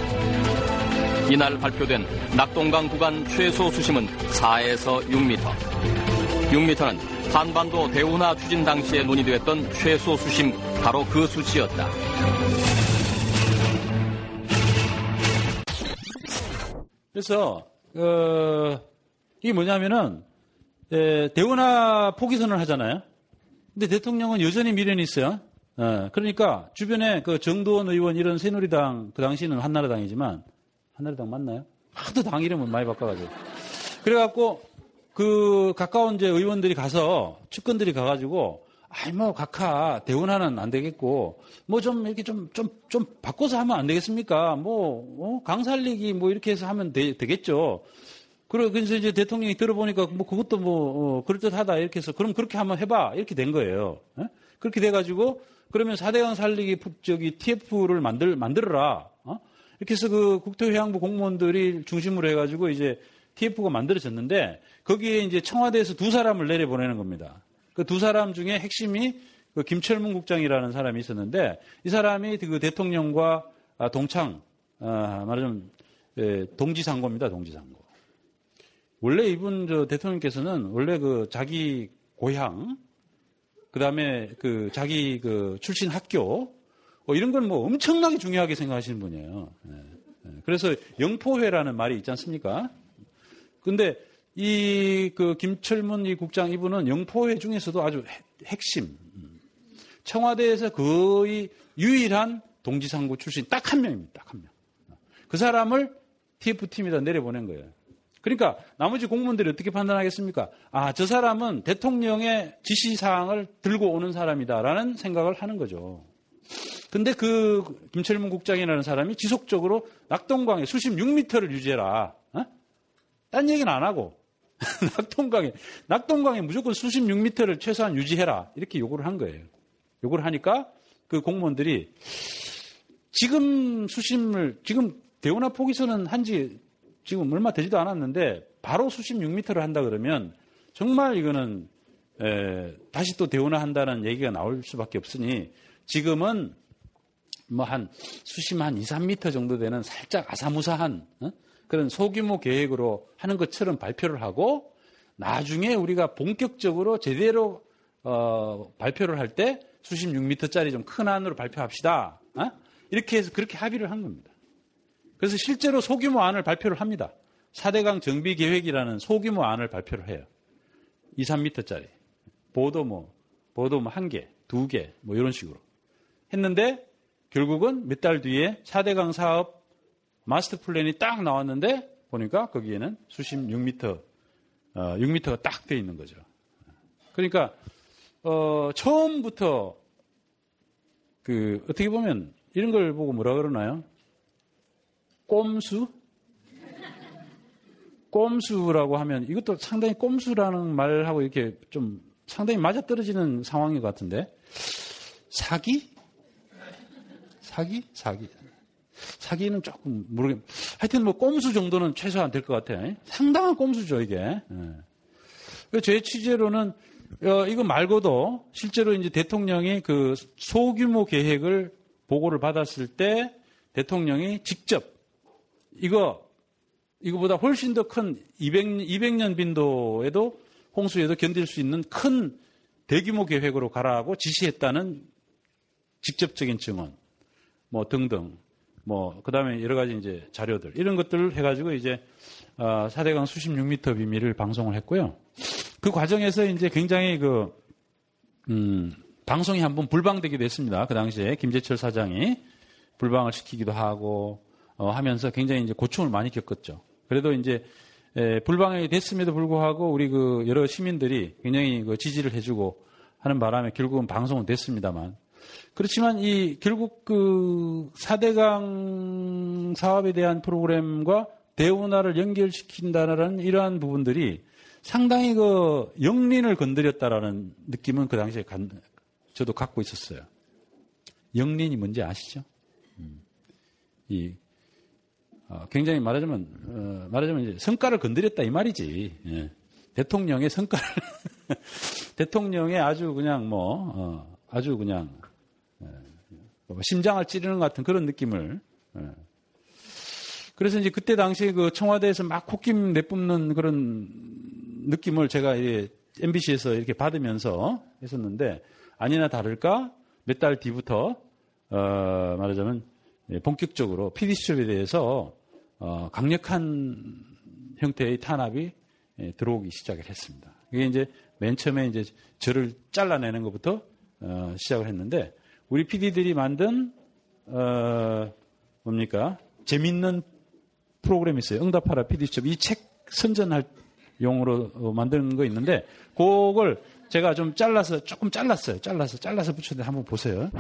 이날 발표된 낙동강 구간 최소 수심은 4에서 6m. 6m는 한반도 대운하 추진 당시에 논의됐던 최소 수심 바로 그 수치였다.
그래서 어, 이게 뭐냐면은 에, 대운하 포기선을 하잖아요. 근데 대통령은 여전히 미련이 있어요. 어, 그러니까 주변에 그 정도원 의원 이런 새누리당 그 당시는 한나라당이지만 한나라당 맞나요? 하도 당 이름을 많이 바꿔가지고 그래갖고 그 가까운 이제 의원들이 가서 측근들이 가가지고 아이 뭐 각하 대운하는 안 되겠고 뭐 좀 이렇게 좀좀 좀 바꿔서 하면 안 되겠습니까? 뭐 어? 강살리기 뭐 이렇게 해서 하면 되, 겠죠 그래서 이제 대통령이 들어보니까 뭐 그것도 뭐 어, 그럴듯하다 이렇게 해서 그럼 그렇게 한번 해봐 이렇게 된 거예요. 에? 그렇게 돼가지고 그러면 4대강 살리기 저기 TF를 만들 만들어라. 어? 이렇게 해서 그 국토해양부 공무원들이 중심으로 해가지고 이제 TF가 만들어졌는데 거기에 이제 청와대에서 두 사람을 내려보내는 겁니다. 그 두 사람 중에 핵심이 그 김철문 국장이라는 사람이 있었는데 이 사람이 그 대통령과 아, 동창, 아, 말하자면 예, 동지상고입니다. 동지상고. 원래 이분 저 대통령께서는 원래 그 자기 고향, 그 다음에 그 자기 그 출신 학교, 뭐 이런 건 뭐 엄청나게 중요하게 생각하시는 분이에요. 예, 예. 그래서 영포회라는 말이 있지 않습니까? 근데 이 그 김철문 이 국장 이분은 영포회 중에서도 아주 핵심. 청와대에서 거의 유일한 동지상고 출신 딱 한 명입니다. 딱 한 명. 그 사람을 TF팀에다 내려보낸 거예요. 그러니까 나머지 공무원들이 어떻게 판단하겠습니까? 아, 저 사람은 대통령의 지시사항을 들고 오는 사람이다라는 생각을 하는 거죠. 근데 그 김철문 국장이라는 사람이 지속적으로 낙동강에 수심 6m를 유지해라. 어? 딴 얘기는 안 하고 낙동강에 낙동강에 무조건 수심 6m를 최소한 유지해라 이렇게 요구를 한 거예요. 요구를 하니까 그 공무원들이 지금 수심을 지금 대운하 포기선은 한지 지금 얼마 되지도 않았는데 바로 수심 6m를 한다 그러면 정말 이거는 에, 다시 또 대운하 한다는 얘기가 나올 수밖에 없으니 지금은 뭐 한 수심 한 2, 3m 정도 되는 살짝 아사무사한 어? 그런 소규모 계획으로 하는 것처럼 발표를 하고 나중에 우리가 본격적으로 제대로 어, 발표를 할 때 수심 6m짜리 좀 큰 안으로 발표합시다. 어? 이렇게 해서 그렇게 합의를 한 겁니다. 그래서 실제로 소규모 안을 발표를 합니다. 4대강 정비 계획이라는 소규모 안을 발표를 해요. 2, 3m짜리. 보도 뭐, 보도 뭐 한 개, 두 개, 뭐 이런 식으로. 했는데 결국은 몇 달 뒤에 4대강 사업 마스터 플랜이 딱 나왔는데 보니까 거기에는 수심 6m, 어, 6m가 딱 돼 있는 거죠. 그러니까, 어, 처음부터 그, 어떻게 보면 이런 걸 보고 뭐라 그러나요? 꼼수? 꼼수라고 하면 이것도 상당히 꼼수라는 말하고 이렇게 좀 상당히 맞아떨어지는 상황인 것 같은데 사기? 사기? 사기. 사기는 조금 모르겠. 하여튼 뭐 꼼수 정도는 최소한 될 것 같아. 요 상당한 꼼수죠 이게. 예. 제 취재로는 어, 이거 말고도 실제로 이제 대통령이 그 소규모 계획을 보고를 받았을 때 대통령이 직접 이거 이거보다 훨씬 더 큰 200, 200년 빈도에도 홍수에도 견딜 수 있는 큰 대규모 계획으로 가라고 지시했다는 직접적인 증언, 뭐 등등, 뭐 그다음에 여러 가지 이제 자료들 이런 것들을 해가지고 이제 4대강 아, 수십 6미터 비밀을 방송을 했고요. 그 과정에서 이제 굉장히 그 음, 방송이 한번 불방되기도 했습니다. 그 당시에 김재철 사장이 불방을 시키기도 하고 어, 하면서 굉장히 이제 고충을 많이 겪었죠. 그래도 이제 에, 불방향이 됐음에도 불구하고 우리 그 여러 시민들이 굉장히 그 지지를 해주고 하는 바람에 결국은 방송은 됐습니다만 그렇지만 이 결국 그 4대강 사업에 대한 프로그램과 대운하를 연결시킨다는 이러한 부분들이 상당히 그 영린을 건드렸다라는 느낌은 그 당시에 간, 저도 갖고 있었어요. 영린이 뭔지 아시죠? 음. 이 어, 굉장히 말하자면 어, 말하자면 이제 성과를 건드렸다 이 말이지. 예. 대통령의 성과를 대통령의 아주 그냥 뭐 어, 아주 그냥 심장을 찌르는 것 같은 그런 느낌을. 예. 그래서 이제 그때 당시에 그 청와대에서 막 콧김 내뿜는 그런 느낌을 제가 MBC에서 이렇게 받으면서 했었는데 아니나 다를까 몇 달 뒤부터 어, 말하자면 본격적으로 PD수첩에 대해서 어, 강력한 형태의 탄압이 들어오기 시작을 했습니다. 이게 이제 맨 처음에 이제 저를 잘라내는 것부터 어, 시작을 했는데 우리 PD들이 만든 어, 뭡니까 재밌는 프로그램이 있어요. 응답하라 PD수첩 이 책 선전할 용으로 만드는 거 있는데 그걸 제가 좀 잘라서 조금 잘랐어요. 잘라서 잘라서 붙였는데 한번 보세요.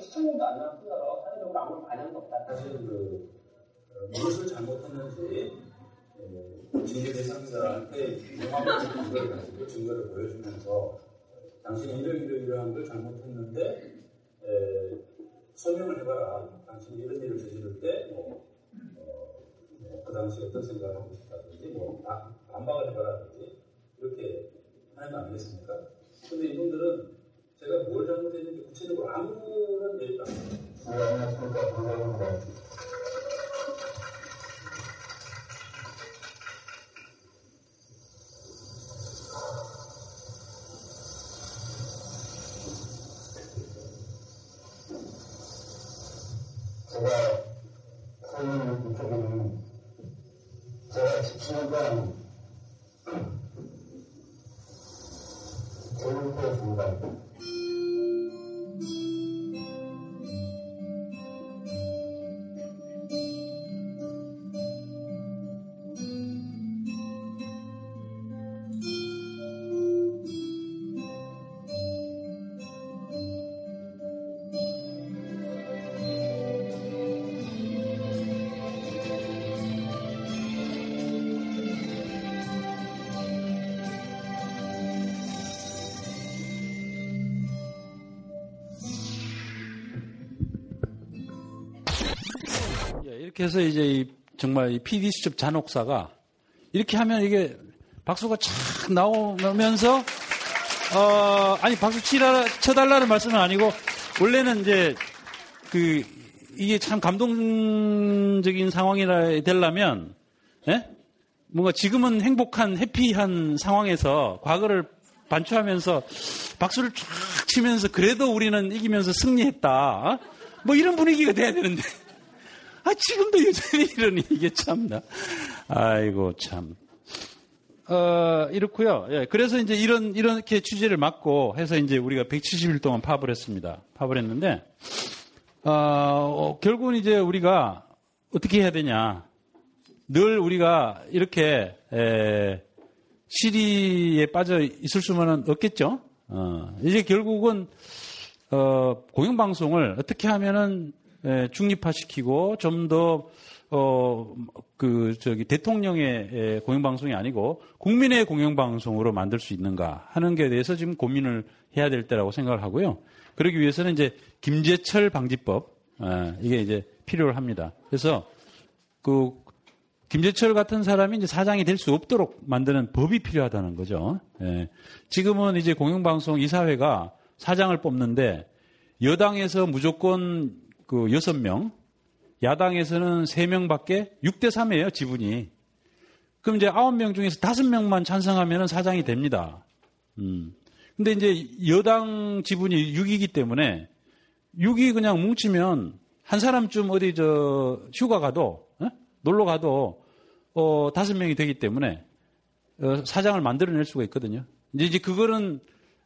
시청률도 안 뿐더러 사회적으로 아무런 반향도 없다.
사실 그 어, 무엇을 잘못했는지 징계 대상자한테 명확한 증거를 가지고 증거를 보여주면서 당신이 이러 이러 이러한 걸 잘못했는데 에, 소명을 해봐라. 당신이 이런 일을 저지를 때, 뭐, 어, 뭐 그 당시 어떤 생각을 하고 싶다든지, 뭐, 반, 반박을 해봐라든지, 이렇게 하는 거 아니겠습니까? 근데 이분들은 제가 뭘 잘못했는지 구체적으로 아무런 얘기도 안 해요.
해서 이제 이 정말 이 PD 수첩 잔혹사가 이렇게 하면 이게 박수가 착 나오면서 어 아니 박수 치라 쳐달라는 말씀은 아니고 원래는 이제 그 이게 참 감동적인 상황이라 되려면 예? 뭔가 지금은 행복한 해피한 상황에서 과거를 반추하면서 박수를 쫙 치면서 그래도 우리는 이기면서 승리했다. 어? 뭐 이런 분위기가 돼야 되는데 아, 지금도 여전히 이러니, 이게 참나. 아이고, 참. 어, 이렇고요 예, 그래서 이제 이런, 이렇게 취재를 맡고 해서 이제 우리가 170일 동안 파업을 했습니다. 파업을 했는데, 어, 어, 결국은 이제 우리가 어떻게 해야 되냐. 늘 우리가 이렇게, 에, 시리에 빠져 있을 수만은 없겠죠. 어, 이제 결국은, 어, 공영방송을 어떻게 하면은 에, 중립화시키고 좀 더 어, 그, 저기, 대통령의 에, 공영방송이 아니고 국민의 공영방송으로 만들 수 있는가 하는 게 대해서 지금 고민을 해야 될 때라고 생각을 하고요. 그러기 위해서는 이제 김재철 방지법, 에, 이게 이제 필요를 합니다. 그래서 그, 김재철 같은 사람이 이제 사장이 될 수 없도록 만드는 법이 필요하다는 거죠. 예. 지금은 이제 공영방송 이사회가 사장을 뽑는데 여당에서 무조건 그 여섯 명, 야당에서는 세 명밖에 6대 3이에요, 지분이. 그럼 이제 아홉 명 중에서 다섯 명만 찬성하면 사장이 됩니다. 음. 근데 이제 여당 지분이 6이기 때문에 6이 그냥 뭉치면 한 사람쯤 어디 저 휴가 가도 어? 놀러 가도 어 다섯 명이 되기 때문에 어, 사장을 만들어낼 수가 있거든요. 이제 이제 그거는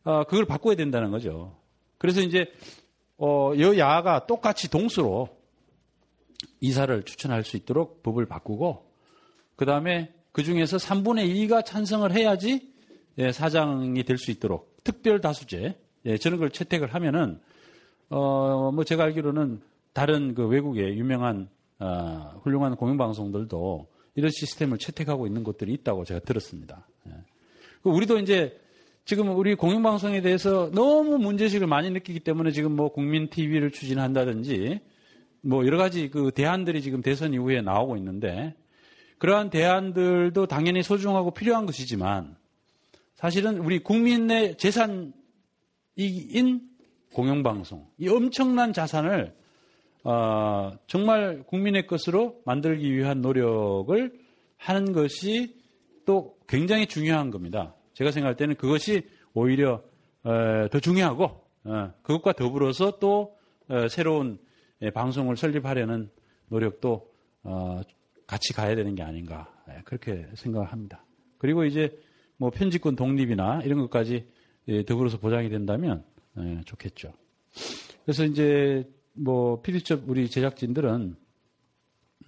어, 그걸 바꿔야 된다는 거죠. 그래서 이제 어, 여야가 똑같이 동수로 이사를 추천할 수 있도록 법을 바꾸고 그 다음에 그 중에서 3분의 2가 찬성을 해야지 예, 사장이 될 수 있도록 특별 다수제 예, 저런 걸 채택을 하면은 어, 뭐 제가 알기로는 다른 그 외국의 유명한 어, 훌륭한 공영방송들도 이런 시스템을 채택하고 있는 곳들이 있다고 제가 들었습니다. 예. 우리도 이제 지금 우리 공영방송에 대해서 너무 문제식을 많이 느끼기 때문에 지금 뭐 국민 TV를 추진한다든지 뭐 여러 가지 그 대안들이 지금 대선 이후에 나오고 있는데 그러한 대안들도 당연히 소중하고 필요한 것이지만 사실은 우리 국민의 재산인 공영방송 이 엄청난 자산을 어, 정말 국민의 것으로 만들기 위한 노력을 하는 것이 또 굉장히 중요한 겁니다. 제가 생각할 때는 그것이 오히려 어, 더 중요하고 어, 그것과 더불어서 또 어, 새로운 방송을 설립하려는 노력도 같이 가야 되는 게 아닌가 그렇게 생각을 합니다. 그리고 이제 뭐 편집권 독립이나 이런 것까지 더불어서 보장이 된다면 좋겠죠. 그래서 이제 뭐 피디첩 우리 제작진들은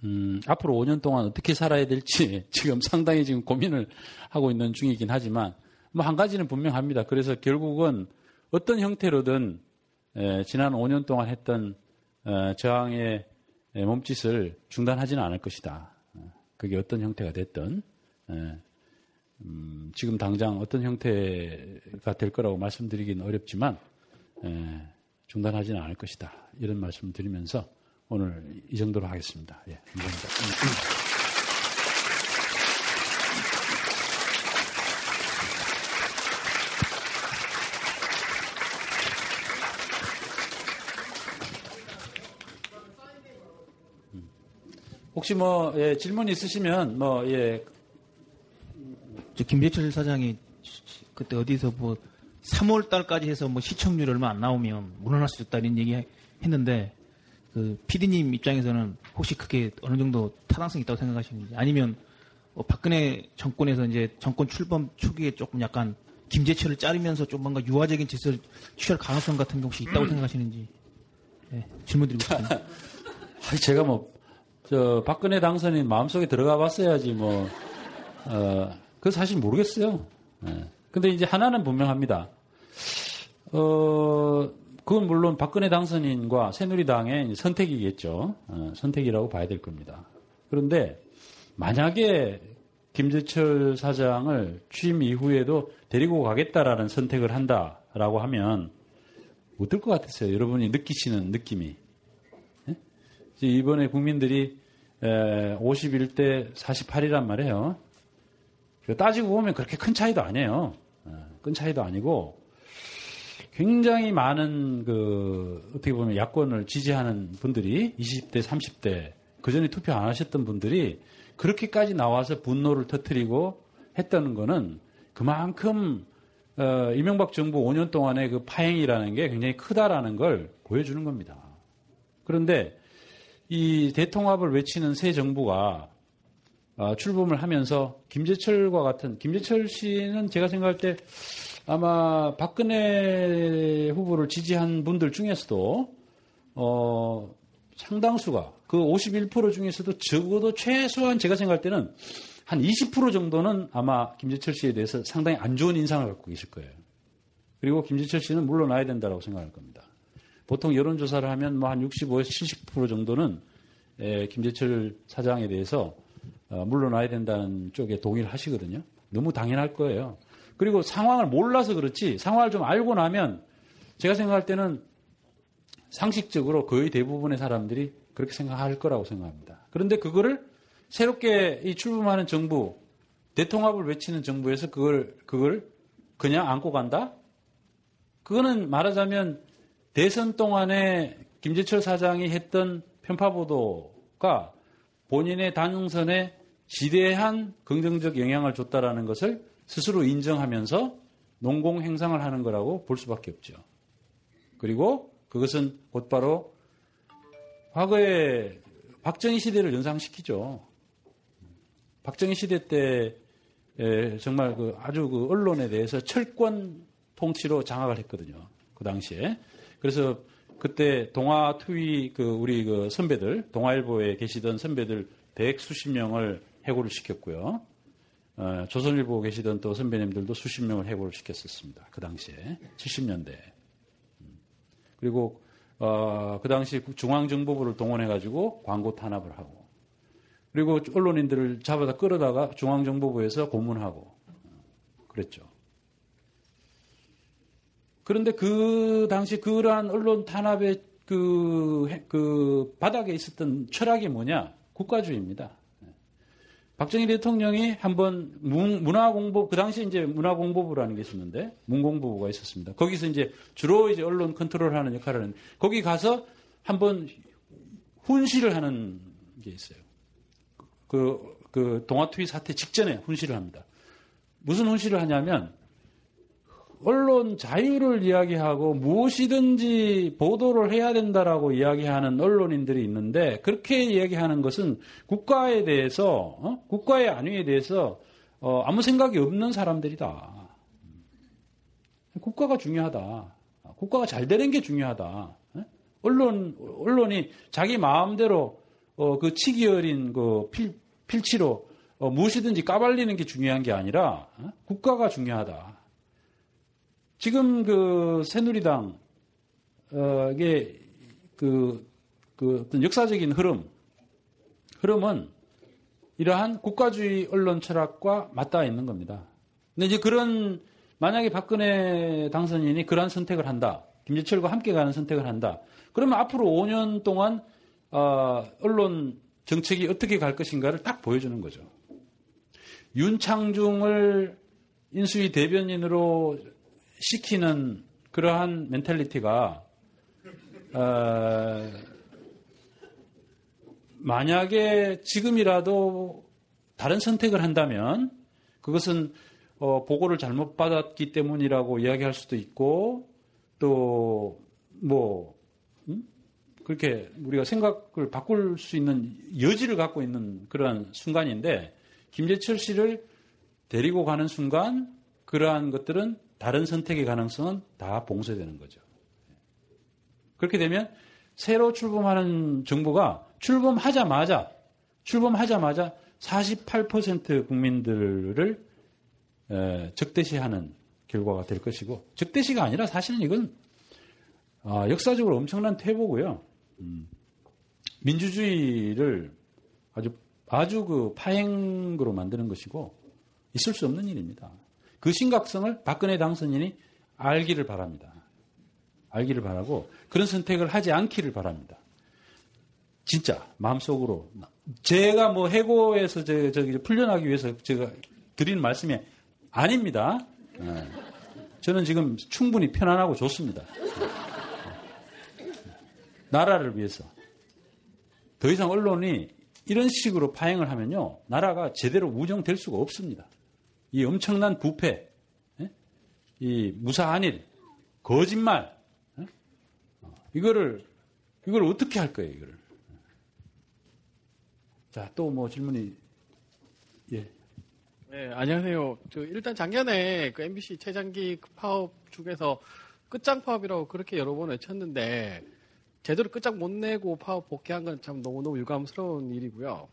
음, 앞으로 5년 동안 어떻게 살아야 될지 지금 상당히 지금 고민을 하고 있는 중이긴 하지만 뭐 한 가지는 분명합니다. 그래서 결국은 어떤 형태로든 에, 지난 5년 동안 했던 에, 저항의 에, 몸짓을 중단하지는 않을 것이다. 그게 어떤 형태가 됐든 음, 지금 당장 어떤 형태가 될 거라고 말씀드리기는 어렵지만 중단하지는 않을 것이다. 이런 말씀을 드리면서 오늘 이 정도로 하겠습니다. 예, 감사합니다. 혹시 뭐 예, 질문 있으시면 뭐 예.
저 김재철 사장이 그때 어디서 뭐 3월 달까지 해서 뭐 시청률 얼마 안 나오면 물러날 수 있다 이런 얘기 했는데 그 PD님 입장에서는 혹시 그게 어느 정도 타당성이 있다고 생각하시는지 아니면 뭐 박근혜 정권에서 이제 정권 출범 초기에 조금 약간 김재철을 자르면서 좀 뭔가 유화적인 짓을 취할 가능성 같은 게 혹시 있다고 음. 생각하시는지 네, 질문 드리고 싶습니다.
제가 뭐 저 박근혜 당선인 마음속에 들어가 봤어야지 뭐, 어, 그 사실 모르겠어요. 네. 근데 이제 하나는 분명합니다. 어, 그건 물론 박근혜 당선인과 새누리당의 선택이겠죠. 어, 선택이라고 봐야 될 겁니다. 그런데 만약에 김재철 사장을 취임 이후에도 데리고 가겠다라는 선택을 한다라고 하면 어떨 것 같았어요? 여러분이 느끼시는 느낌이. 이번에 국민들이 51대 48이란 말이에요. 따지고 보면 그렇게 큰 차이도 아니에요. 어, 큰 차이도 아니고 굉장히 많은 그 어떻게 보면 야권을 지지하는 분들이 20대, 30대 그 전에 투표 안 하셨던 분들이 그렇게까지 나와서 분노를 터트리고 했다는 거는 그만큼 어, 이명박 정부 5년 동안의 그 파행이라는 게 굉장히 크다라는 걸 보여주는 겁니다. 그런데 이 대통합을 외치는 새 정부가 어, 출범을 하면서 김재철과 같은 김재철 씨는 제가 생각할 때 아마 박근혜 후보를 지지한 분들 중에서도 어, 상당수가 그 51% 중에서도 적어도 최소한 제가 생각할 때는 한 20% 정도는 아마 김재철 씨에 대해서 상당히 안 좋은 인상을 갖고 계실 거예요. 그리고 김재철 씨는 물러나야 된다고 생각할 겁니다. 보통 여론조사를 하면 뭐 한 65에서 70% 정도는 에, 김재철 사장에 대해서 어, 물러나야 된다는 쪽에 동의를 하시거든요. 너무 당연할 거예요. 그리고 상황을 몰라서 그렇지 상황을 좀 알고 나면 제가 생각할 때는 상식적으로 거의 대부분의 사람들이 그렇게 생각할 거라고 생각합니다. 그런데 그거를 새롭게 이 출범하는 정부, 대통합을 외치는 정부에서 그걸, 그걸 그냥 안고 간다? 그거는 말하자면 대선 동안에 김재철 사장이 했던 편파보도가 본인의 당선에 지대한 긍정적 영향을 줬다라는 것을 스스로 인정하면서 농공 행상을 하는 거라고 볼 수밖에 없죠. 그리고 그것은 곧바로 과거에 박정희 시대를 연상시키죠. 박정희 시대 때 정말 그 아주 그 언론에 대해서 철권 통치로 장악을 했거든요. 그 당시에. 그래서 그때 동아 투위 그 우리 그 선배들 동아일보에 계시던 선배들 백 수십 명을 해고를 시켰고요. 어, 조선일보 계시던 또 선배님들도 수십 명을 해고를 시켰었습니다. 그 당시에 70년대. 음. 그리고 어, 그 당시 중앙정보부를 동원해가지고 광고 탄압을 하고 그리고 언론인들을 잡아다 끌어다가 중앙정보부에서 고문하고 그랬죠. 그런데 그 당시 그러한 언론 탄압의 그, 그 바닥에 있었던 철학이 뭐냐? 국가주의입니다. 박정희 대통령이 한번 문화 공보, 그 당시 이제 문화 공보부라는 게 있었는데, 문공보부가 있었습니다. 거기서 이제 주로 이제 언론 컨트롤 하는 역할을 하는, 거기 가서 한번 훈시를 하는 게 있어요. 그, 그 동아투이 사태 직전에 훈시를 합니다. 무슨 훈시를 하냐면, 언론 자유를 이야기하고 무엇이든지 보도를 해야 된다라고 이야기하는 언론인들이 있는데 그렇게 이야기하는 것은 국가에 대해서 어? 국가의 안위에 대해서 어, 아무 생각이 없는 사람들이다. 국가가 중요하다. 국가가 잘 되는 게 중요하다. 어? 언론 언론이 자기 마음대로 어, 그 치기 어린 그 필, 필치로 어, 무엇이든지 까발리는 게 중요한 게 아니라 어? 국가가 중요하다. 지금 그 새누리당 어,의 그, 그 어떤 역사적인 흐름, 흐름은 이러한 국가주의 언론 철학과 맞닿아 있는 겁니다. 근데 이제 그런 만약에 박근혜 당선인이 그러한 선택을 한다. 김재철과 함께 가는 선택을 한다. 그러면 앞으로 5년 동안 어, 언론 정책이 어떻게 갈 것인가를 딱 보여주는 거죠. 윤창중을 인수위 대변인으로 시키는 그러한 멘탈리티가 어, 만약에 지금이라도 다른 선택을 한다면 그것은 어, 보고를 잘못 받았기 때문이라고 이야기할 수도 있고 또뭐 음? 그렇게 우리가 생각을 바꿀 수 있는 여지를 갖고 있는 그러한 순간인데 김재철 씨를 데리고 가는 순간 그러한 것들은 다른 선택의 가능성은 다 봉쇄되는 거죠. 그렇게 되면 새로 출범하는 정부가 출범하자마자 출범하자마자 48% 국민들을 적대시하는 결과가 될 것이고 적대시가 아니라 사실은 이건 아, 역사적으로 엄청난 퇴보고요. 음, 민주주의를 아주 아주 그 파행으로 만드는 것이고 있을 수 없는 일입니다. 그 심각성을 박근혜 당선인이 알기를 바랍니다. 알기를 바라고 그런 선택을 하지 않기를 바랍니다. 진짜 마음속으로 제가 뭐 해고에서 저, 저 풀려나기 위해서 제가 드리는 말씀이 아닙니다. 네. 저는 지금 충분히 편안하고 좋습니다. 나라를 위해서 더 이상 언론이 이런 식으로 파행을 하면요 나라가 제대로 운영될 수가 없습니다. 이 엄청난 부패, 예? 이 무사한 일, 거짓말, 예? 이거를 이걸 어떻게 할 거예요, 이거를? 자, 또 뭐 질문이 예.
네, 안녕하세요. 저 일단 작년에 그 MBC 최장기 파업 중에서 끝장 파업이라고 그렇게 여러 번 외쳤는데 제대로 끝장 못 내고 파업 복귀한 건 참 너무너무 유감스러운 일이고요.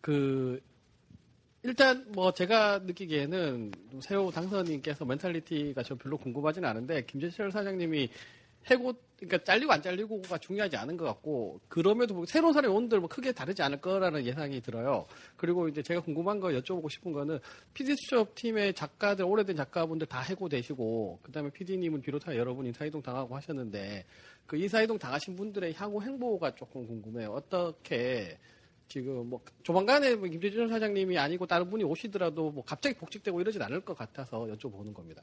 그 일단 뭐 제가 느끼기에는 새우 당선인께서 mentality가 저 별로 궁금하지는 않은데 김재철 사장님이 해고 그러니까 잘리고 안 잘리고가 중요하지 않은 것 같고 그럼에도 뭐 새로운 사람이 온들 뭐 크게 다르지 않을 거라는 예상이 들어요. 그리고 이제 제가 궁금한 거 여쭤보고 싶은 거는 PD수첩 팀의 작가들 오래된 작가분들 다 해고되시고 그다음에 PD님을 비롯한 여러분 인사이동 당하고 하셨는데 그 인사이동 당하신 분들의 향후 행보가 조금 궁금해요. 어떻게 지금 뭐 조만간에 뭐 김재철 사장님이 아니고 다른 분이 오시더라도 뭐 갑자기 복직되고 이러진 않을 것 같아서 여쭤보는 겁니다.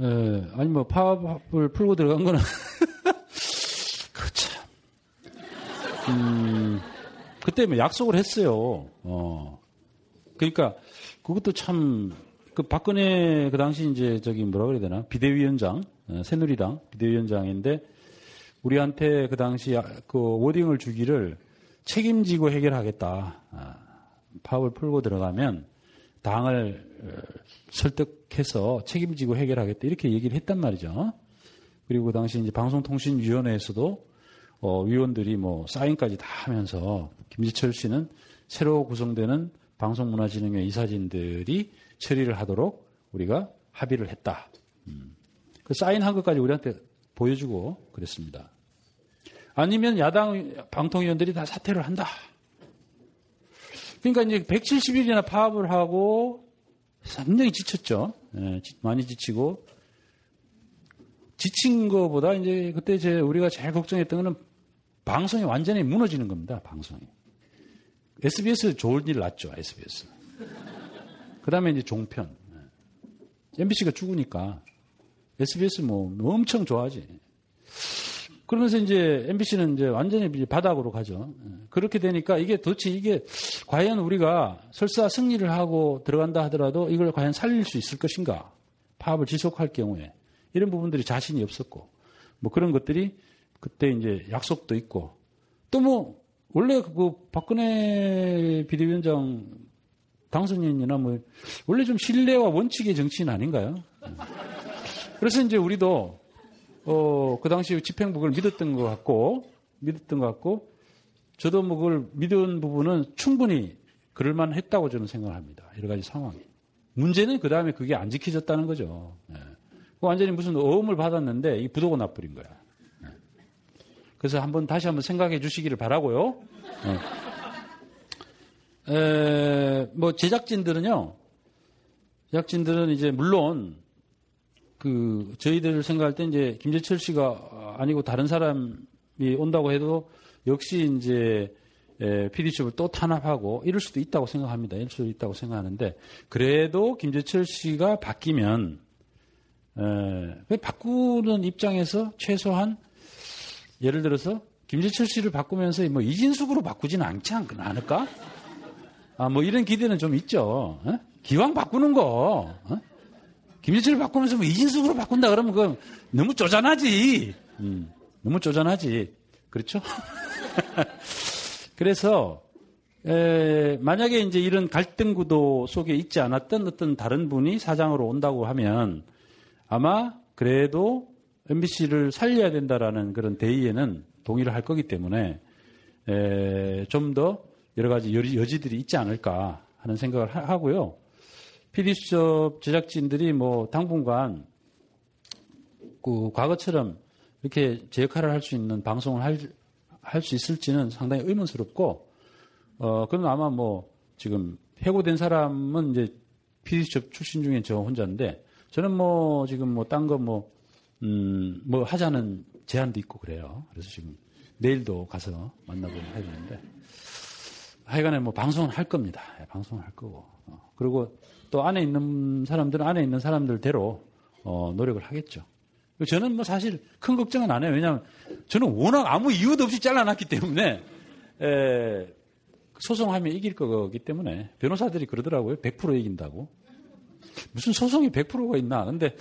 예, 아니 뭐 파업을 풀고 들어간 거는 그 참. 음, 그때 뭐 약속을 했어요. 어. 그러니까 그것도 참 그 박근혜 그 당시 이제 저기 뭐라 그래야 되나 비대위원장 어, 새누리당 비대위원장인데 우리한테 그 당시 그 워딩을 주기를 책임지고 해결하겠다. 아, 파업을 풀고 들어가면 당을 어, 설득해서 책임지고 해결하겠다 이렇게 얘기를 했단 말이죠. 그리고 그 당시 이제 방송통신위원회에서도 어, 위원들이 뭐 사인까지 다 하면서 김지철 씨는 새로 구성되는 방송문화진흥회 이사진들이 처리를 하도록 우리가 합의를 했다. 음. 그 사인한 것까지 우리한테 보여주고 그랬습니다. 아니면 야당 방통위원들이 다 사퇴를 한다. 그러니까 이제 170일이나 파업을 하고 상당히 지쳤죠. 예, 많이 지치고 지친 것보다 이제 그때 제 우리가 제일 걱정했던 거는 방송이 완전히 무너지는 겁니다. 방송이. SBS 좋은 일 났죠. SBS. 그 다음에 이제 종편. MBC가 죽으니까 SBS 뭐 엄청 좋아하지. 그러면서 이제 MBC는 이제 완전히 바닥으로 가죠. 그렇게 되니까 이게 도대체 이게 과연 우리가 설사 승리를 하고 들어간다 하더라도 이걸 과연 살릴 수 있을 것인가? 파업을 지속할 경우에 이런 부분들이 자신이 없었고 뭐 그런 것들이 그때 이제 약속도 있고 또 뭐 원래 그 박근혜 비대위원장 당선인이나 뭐 원래 좀 신뢰와 원칙의 정치인 아닌가요? 그래서 이제 우리도 어, 그 당시 집행부를 믿었던 것 같고, 믿었던 것 같고, 저도 뭐 그걸 믿은 부분은 충분히 그럴만 했다고 저는 생각을 합니다. 여러 가지 상황이. 문제는 그 다음에 그게 안 지켜졌다는 거죠. 네. 완전히 무슨 어음을 받았는데 이 부도가 나버린 거야. 네. 그래서 한번 다시 한번 생각해 주시기를 바라고요. 네. 에, 뭐 제작진들은요. 제작진들은 이제 물론 그 저희들 생각할 때 이제 김재철 씨가 아니고 다른 사람이 온다고 해도 역시 이제 PD수업을 또 탄압하고 이럴 수도 있다고 생각합니다. 이럴 수도 있다고 생각하는데 그래도 김재철 씨가 바뀌면 에, 바꾸는 입장에서 최소한 예를 들어서 김재철 씨를 바꾸면서 뭐 이진숙으로 바꾸지는 않지 않을까? 아, 뭐 이런 기대는 좀 있죠. 어? 기왕 바꾸는 거, 어? 김재철을 바꾸면서 뭐 이진숙으로 바꾼다 그러면 그 너무 쪼잔하지. 음, 너무 쪼잔하지. 그렇죠? 그래서 에, 만약에 이제 이런 갈등 구도 속에 있지 않았던 어떤 다른 분이 사장으로 온다고 하면 아마 그래도 MBC를 살려야 된다라는 그런 대의에는 동의를 할 거기 때문에 좀 더 여러 가지 여지들이 있지 않을까 하는 생각을 하, 고요 PD수첩 제작진들이 뭐 당분간 그 과거처럼 이렇게 제 역할을 할 수 있는 방송을 할 할 수 있을지는 상당히 의문스럽고 어 그럼 아마 뭐 지금 해고된 사람은 이제 PD수첩 출신 중에 저 혼자인데 저는 뭐 지금 뭐 딴 거 뭐 음, 뭐 하자는 제안도 있고 그래요. 그래서 지금 내일도 가서 만나보고 해야 되는데 하여간에 뭐 방송은 할 겁니다. 예, 방송을 할 거고. 어, 그리고 또 안에 있는 사람들은 안에 있는 사람들대로 어, 노력을 하겠죠. 저는 뭐 사실 큰 걱정은 안 해요. 왜냐하면 저는 워낙 아무 이유도 없이 잘라놨기 때문에 에, 소송하면 이길 거기 때문에 변호사들이 그러더라고요. 100% 이긴다고. 무슨 소송이 100%가 있나. 근데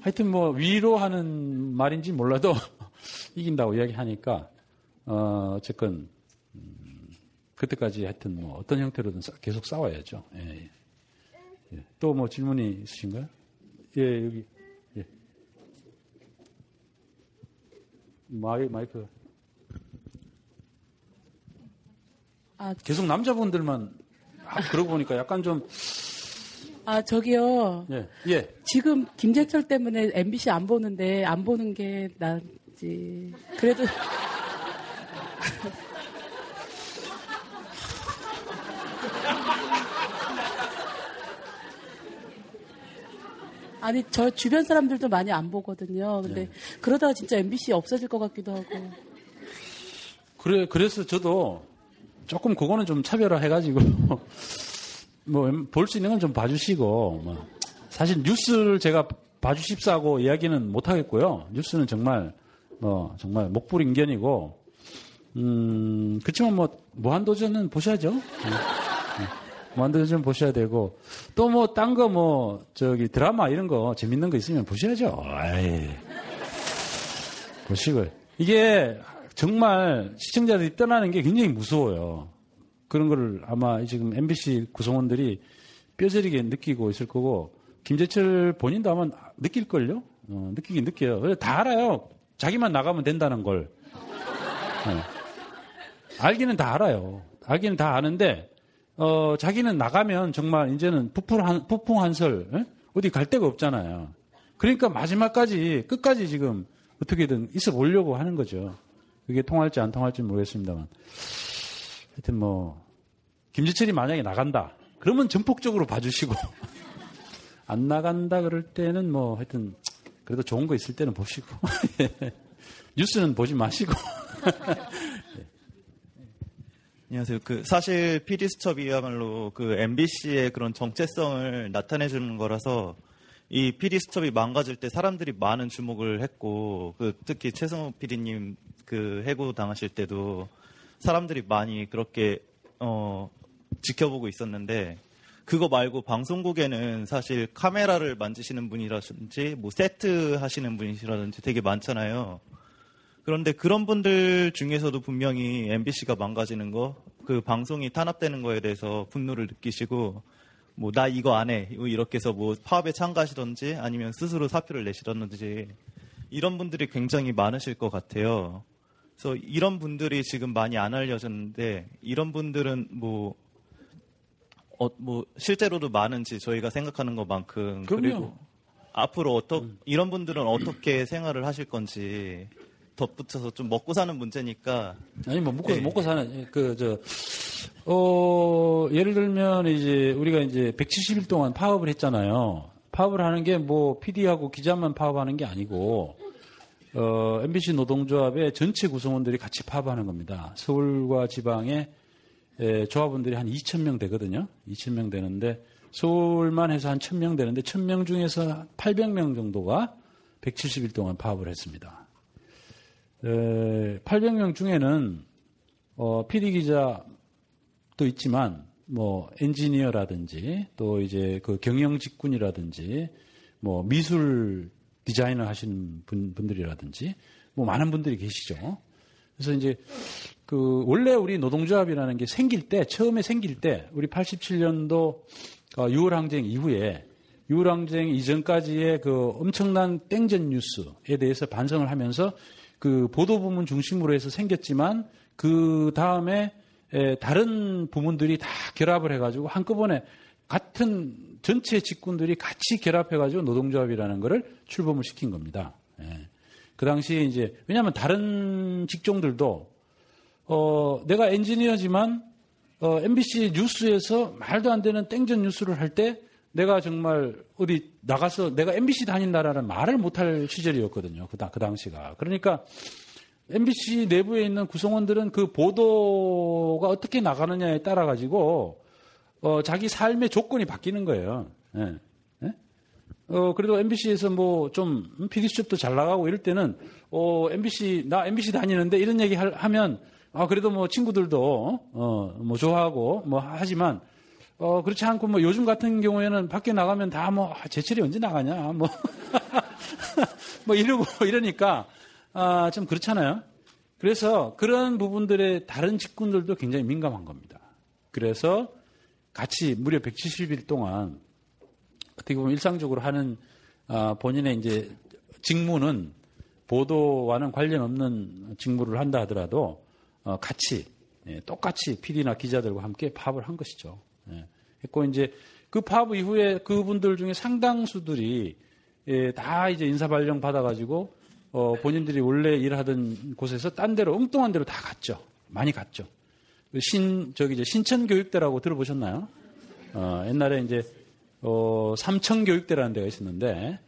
하여튼 뭐 위로하는 말인지 몰라도 이긴다고 이야기하니까 어, 어쨌건 음, 그때까지 하여튼 뭐 어떤 형태로든 계속 싸워야죠. 예, 예. 또뭐 질문이 있으신가요? 예, 여기. 예. 마이, 마이크. 아, 계속 남자분들만 아, 그러고 보니까 약간 좀
아, 저기요.
예. 예.
지금 김재철 때문에 MBC 안 보는데 안 보는 게 낫지. 그래도. 아니, 저 주변 사람들도 많이 안 보거든요. 근데 네. 그러다가 진짜 MBC 없어질 것 같기도 하고.
그래, 그래서 저도 조금 그거는 좀 차별화 해가지고 뭐 볼 수 있는 건 좀 봐주시고 뭐. 사실 뉴스를 제가 봐주십사고 이야기는 못 하겠고요. 뉴스는 정말 뭐 정말 목불 인견이고 음 그렇지만 뭐 무한도전은 보셔야죠. 네. 네. 무한도전 보셔야 되고 또 뭐 딴 거 뭐 저기 드라마 이런 거 재밌는 거 있으면 보셔야죠. 아이. 보시고 이게 정말 시청자들이 떠나는 게 굉장히 무서워요. 그런 거를 아마 지금 MBC 구성원들이 뼈저리게 느끼고 있을 거고 김재철 본인도 아마 느낄걸요? 어, 느끼긴 느껴요. 다 알아요. 자기만 나가면 된다는 걸. 네. 알기는 다 알아요. 알기는 다 아는데 어, 자기는 나가면 정말 이제는 부풀한, 부풍한설 에? 어디 갈 데가 없잖아요. 그러니까 마지막까지 끝까지 지금 어떻게든 있어 보려고 하는 거죠. 그게 통할지 안 통할지 모르겠습니다만. 하여튼 뭐 김지철이 만약에 나간다. 그러면 전폭적으로 봐주시고 안 나간다 그럴 때는 뭐 하여튼 그래도 좋은 거 있을 때는 보시고 뉴스는 보지 마시고
안녕하세요. 그 사실 PD 수첩이야말로 그 MBC의 그런 정체성을 나타내 주는 거라서 이 수첩이 망가질 때 사람들이 많은 주목을 했고 그 특히 최성호 PD님 그 해고 당하실 때도 사람들이 많이 그렇게 어 지켜보고 있었는데 그거 말고 방송국에는 사실 카메라를 만지시는 분이라든지 뭐 세트 하시는 분이라든지 되게 많잖아요. 그런데 그런 분들 중에서도 분명히 MBC가 망가지는 거, 그 방송이 탄압되는 거에 대해서 분노를 느끼시고 뭐 나 이거 안 해. 이렇게 해서 뭐 파업에 참가하시던지 아니면 스스로 사표를 내시던지 이런 분들이 굉장히 많으실 것 같아요. 그래서 이런 분들이 지금 많이 안 알려졌는데 이런 분들은 뭐 어, 뭐 실제로도 많은지 저희가 생각하는 것만큼
그럼요.
그리고 앞으로 어떠 음. 이런 분들은 어떻게 생활을 하실 건지 덧붙여서 좀 먹고 사는 문제니까
아니 뭐 먹고 네. 먹고 사는 그 저 어, 예를 들면 이제 우리가 이제 170일 동안 파업을 했잖아요. 파업을 하는 게 뭐 PD하고 기자만 파업하는 게 아니고 어, MBC 노동조합의 전체 구성원들이 같이 파업하는 겁니다. 서울과 지방에 에, 조합원들이 한 2,000명 되거든요. 2,000명 되는데 서울만 해서 한 1,000명 되는데 1,000명 중에서 800명 정도가 170일 동안 파업을 했습니다. 에, 800명 중에는 어, PD 기자도 있지만 뭐 엔지니어라든지 또 이제 그 경영 직군이라든지 뭐 미술 디자이너 하시는 분, 분들이라든지 뭐 많은 분들이 계시죠. 그래서 이제 그 원래 우리 노동조합이라는 게 생길 때 처음에 생길 때 우리 87년도 6월 항쟁 이후에 6월 항쟁 이전까지의 그 엄청난 땡전 뉴스에 대해서 반성을 하면서 그 보도 부문 중심으로 해서 생겼지만 그 다음에 다른 부문들이 다 결합을 해가지고 한꺼번에 같은 전체 직군들이 같이 결합해가지고 노동조합이라는 것을 출범을 시킨 겁니다. 예. 그 당시에 이제 왜냐하면 다른 직종들도 어, 내가 엔지니어지만 어, MBC 뉴스에서 말도 안 되는 땡전 뉴스를 할 때 내가 정말 어디 나가서 내가 MBC 다닌다라는 말을 못할 시절이었거든요. 그, 그 당시가. 그러니까 MBC 내부에 있는 구성원들은 그 보도가 어떻게 나가느냐에 따라 가지고 어, 자기 삶의 조건이 바뀌는 거예요. 예. 예? 어, 그래도 MBC에서 뭐좀 피디수첩도 잘 나가고 이럴 때는 어, MBC 나 MBC 다니는데 이런 얘기 할, 하면 아 그래도 뭐 친구들도 어, 뭐 좋아하고 뭐 하지만 어, 그렇지 않고 뭐 요즘 같은 경우에는 밖에 나가면 다 뭐 제철이 언제 나가냐 뭐 뭐 이러고 이러니까 아, 좀 그렇잖아요. 그래서 그런 부분들의 다른 직군들도 굉장히 민감한 겁니다. 그래서 같이 무려 170일 동안 어떻게 보면 일상적으로 하는 아, 본인의 이제 직무는 보도와는 관련 없는 직무를 한다 하더라도 어, 같이 예, 똑같이 PD나 기자들과 함께 파업을 한 것이죠. 예. 했고 이제 그 파업 이후에 그분들 중에 상당수들이 예, 다 이제 인사 발령 받아가지고 어, 본인들이 원래 일하던 곳에서 딴 데로 엉뚱한 데로 다 갔죠. 많이 갔죠. 그신 저기 이제 신천 교육대라고 들어보셨나요? 어, 옛날에 이제 어, 삼천 교육대라는 데가 있었는데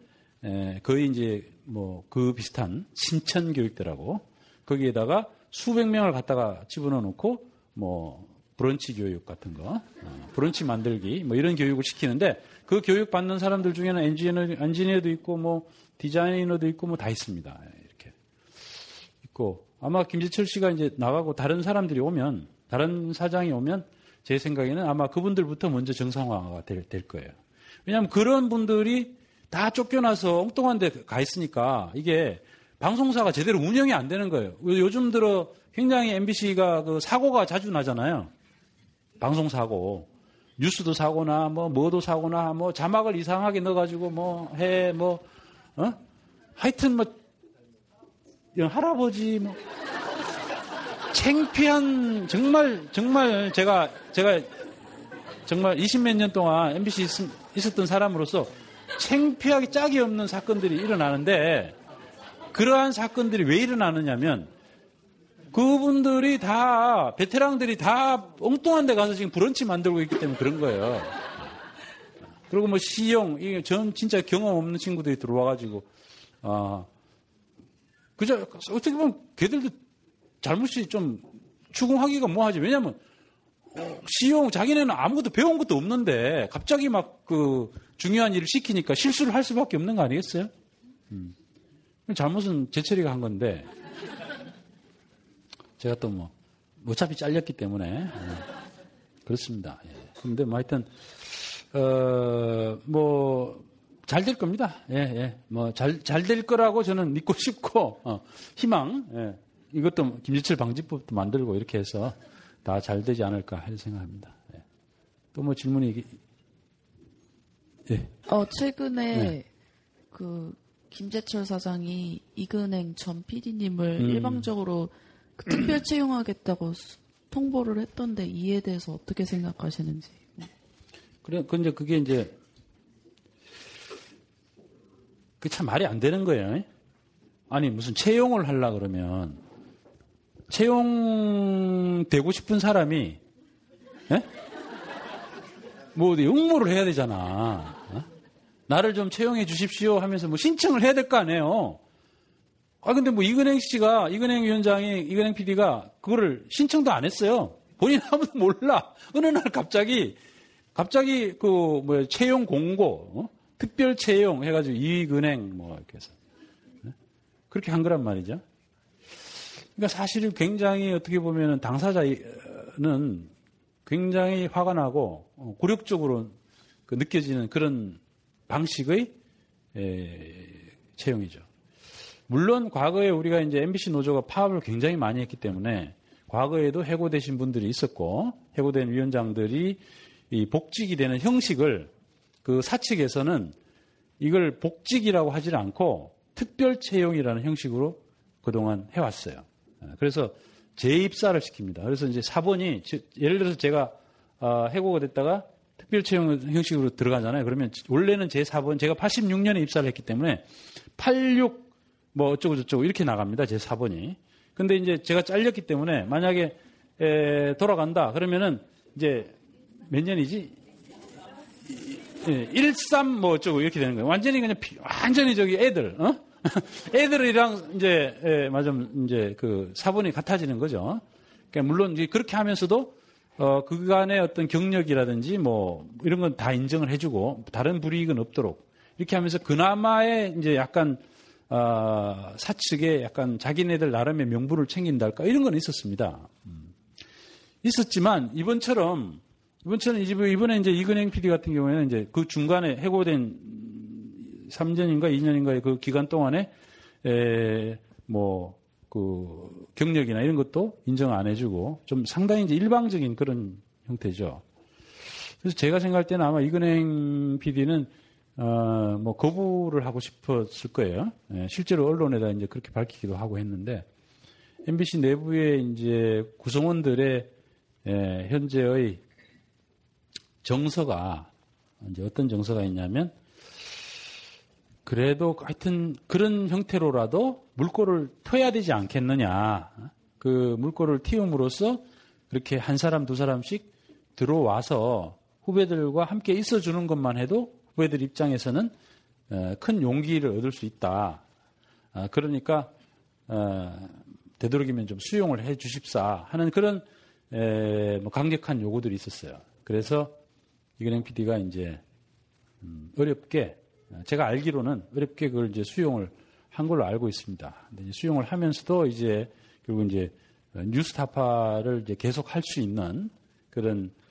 에, 거의 이제 뭐 그 비슷한 신천 교육대라고 거기에다가 수백 명을 갖다가 집어넣어 놓고 뭐 브런치 교육 같은 거, 어, 브런치 만들기 뭐 이런 교육을 시키는데 그 교육 받는 사람들 중에는 엔지니어, 엔지니어도 있고 뭐 디자이너도 있고 뭐 다 있습니다. 이렇게 있고 아마 김재철 씨가 이제 나가고 다른 사람들이 오면 다른 사장이 오면 제 생각에는 아마 그분들부터 먼저 정상화가 될, 될 거예요. 왜냐하면 그런 분들이 다 쫓겨나서 엉뚱한 데 가 있으니까 이게 방송사가 제대로 운영이 안 되는 거예요. 요즘 들어 굉장히 MBC가 그 사고가 자주 나잖아요. 방송 사고. 뉴스도 사고나 뭐 뭐도 사고나 뭐 자막을 이상하게 넣어가지고 뭐 해 뭐 어? 하여튼 뭐 할아버지 뭐 창피한 정말 정말 제가 제가 정말 20몇 년 동안 MBC 있, 있었던 사람으로서 창피하게 짝이 없는 사건들이 일어나는데 그러한 사건들이 왜 일어나느냐면 그분들이 다 베테랑들이 다 엉뚱한 데 가서 지금 브런치 만들고 있기 때문에 그런 거예요. 그리고 뭐 시용 이게 전 진짜 경험 없는 친구들이 들어와 가지고 아 그저 어떻게 보면 걔들도 잘못이 좀 추궁하기가 뭐하지 왜냐하면 어, 시용 자기네는 아무것도 배운 것도 없는데 갑자기 막 그 중요한 일을 시키니까 실수를 할 수밖에 없는 거 아니겠어요? 음. 잘못은 제철이가 한 건데 제가 또 뭐 어차피 잘렸기 때문에 예. 그렇습니다. 예. 그런데 뭐 하여튼 어 뭐 잘 될 겁니다. 예, 예. 뭐 잘 잘 될 거라고 저는 믿고 싶고 어, 희망. 예. 이것도 김지철 방지법도 만들고 이렇게 해서 다 잘 되지 않을까 할 생각합니다. 예. 또뭐 질문이
예. 어 최근에 네. 그 김재철 사장이 이근행 전 PD님을 음. 일방적으로 그 특별 채용하겠다고 통보를 했던데 이에 대해서 어떻게 생각하시는지.
그래, 근데 그게 이제 그 참 말이 안 되는 거예요. 아니 무슨 채용을 하려 그러면 채용되고 싶은 사람이 예? 뭐 어디 응모를 해야 되잖아. 어? 나를 좀 채용해 주십시오 하면서 뭐 신청을 해야 될 거 아니에요. 아, 근데 뭐 이근행 씨가, 이근행 위원장이, 이근행 PD가 그거를 신청도 안 했어요. 본인 아무도 몰라. 어느 날 갑자기, 갑자기 그, 뭐, 채용 공고, 어? 특별 채용 해가지고 이근행 뭐, 이렇게 해서. 네? 그렇게 한 거란 말이죠. 그러니까 사실은 굉장히 어떻게 보면 당사자는 굉장히 화가 나고 어, 굴욕적으로 그 느껴지는 그런 방식의 에, 채용이죠. 물론 과거에 우리가 이제 MBC 노조가 파업을 굉장히 많이 했기 때문에 과거에도 해고되신 분들이 있었고 해고된 위원장들이 이 복직이 되는 형식을 그 사측에서는 이걸 복직이라고 하질 않고 특별 채용이라는 형식으로 그동안 해왔어요. 그래서 재입사를 시킵니다. 그래서 이제 사본이 예를 들어서 제가 아, 해고가 됐다가 특별 채용 형식으로 들어가잖아요. 그러면 원래는 제 4번 제가 86년에 입사를 했기 때문에 86 뭐 어쩌고 저쩌고 이렇게 나갑니다. 제 4번이. 근데 이제 제가 잘렸기 때문에 만약에 에, 돌아간다 그러면은 이제 몇 년이지? 13 뭐 어쩌고 이렇게 되는 거예요. 완전히 그냥 완전히 저기 애들 어? 애들이랑 이제 예, 맞아 이제 그 사본이 같아지는 거죠. 그러니까 물론 그렇게 하면서도 어, 그간의 어떤 경력이라든지 뭐 이런 건 다 인정을 해주고 다른 불이익은 없도록 이렇게 하면서 그나마의 이제 약간 어, 사측에 약간 자기네들 나름의 명분을 챙긴달까 이런 건 있었습니다. 음. 있었지만 이번처럼 이번처럼 이번에 이제 이근행 PD 같은 경우에는 이제 그 중간에 해고된 3년인가 2년인가의 그 기간 동안에 에, 뭐, 그 경력이나 이런 것도 인정 안 해주고 좀 상당히 이제 일방적인 그런 형태죠. 그래서 제가 생각할 때는 아마 이근행 PD는 어, 뭐 거부를 하고 싶었을 거예요. 예, 실제로 언론에다 이제 그렇게 밝히기도 하고 했는데 MBC 내부의 이제 구성원들의 예, 현재의 정서가 이제 어떤 정서가 있냐면 그래도 하여튼 그런 형태로라도 물꼬를 터야 되지 않겠느냐. 그 물꼬를 틔움으로써 그렇게 한 사람 두 사람씩 들어와서 후배들과 함께 있어주는 것만 해도 후배들 입장에서는 어, 큰 용기를 얻을 수 있다. 아, 그러니까 어, 되도록이면 좀 수용을 해 주십사 하는 그런 뭐 강력한 요구들이 있었어요. 그래서 이근행 PD가 이제 음, 어렵게 제가 알기로는 어렵게 그걸 이제 수용을 한 걸로 알고 있습니다. 수용을 하면서도 이제 결국 이제 뉴스타파를 이제 계속 할 수 있는 그런 어,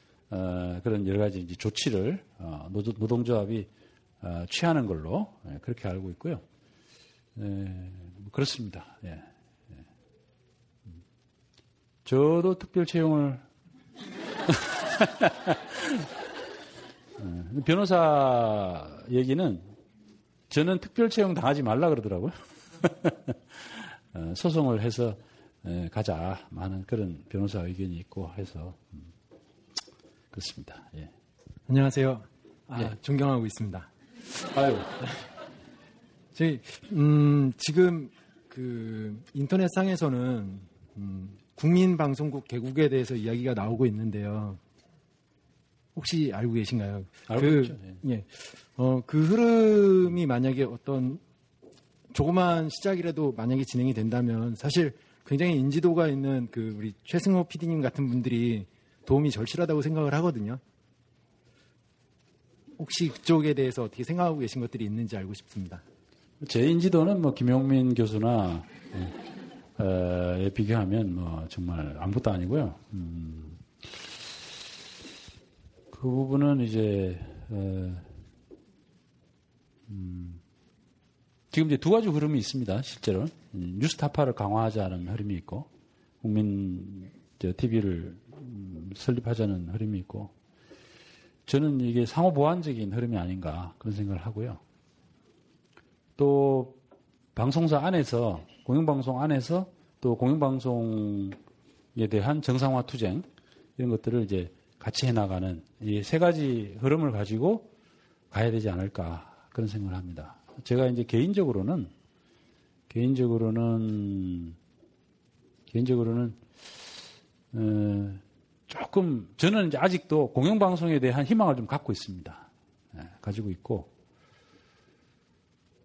그런 여러 가지 조치를 어, 노동, 조합이 어, 취하는 걸로 예, 그렇게 알고 있고요. 예, 뭐 그렇습니다. 예. 저도 특별 채용을 어, 변호사 얘기는 저는 특별 채용 당하지 말라 그러더라고요. 어, 소송을 해서 가자 많은 그런 변호사 의견이 있고 해서 음, 그렇습니다. 예.
안녕하세요. 아, 예. 존경하고 있습니다.
아유.
저희 음, 지금 그 인터넷 상에서는 음, 국민방송국 개국에 대해서 이야기가 나오고 있는데요. 혹시 알고 계신가요?
알고 그, 있죠. 예.
예. 어, 그 흐름이 만약에 어떤 조그만 시작이라도 만약에 진행이 된다면 사실 굉장히 인지도가 있는 그 우리 최승호 PD님 같은 분들이 도움이 절실하다고 생각을 하거든요. 혹시 그쪽에 대해서 어떻게 생각하고 계신 것들이 있는지 알고 싶습니다.
제 인지도는 뭐 김용민 교수나 에 비교하면 뭐 정말 아무것도 아니고요. 음, 그 부분은 이제 에, 음, 지금 이제 두 가지 흐름이 있습니다. 실제로 음, 뉴스타파를 강화하자는 흐름이 있고 국민 TV를 음, 설립하자는 흐름이 있고 저는 이게 상호 보완적인 흐름이 아닌가 그런 생각을 하고요. 또 방송사 안에서 공영방송 안에서 또 공영방송에 대한 정상화 투쟁 이런 것들을 이제 같이 해나가는 이 세 가지 흐름을 가지고 가야 되지 않을까 그런 생각을 합니다. 제가 이제 개인적으로는 개인적으로는 개인적으로는 어, 조금 저는 이제 아직도 공영방송에 대한 희망을 좀 갖고 있습니다. 네, 가지고 있고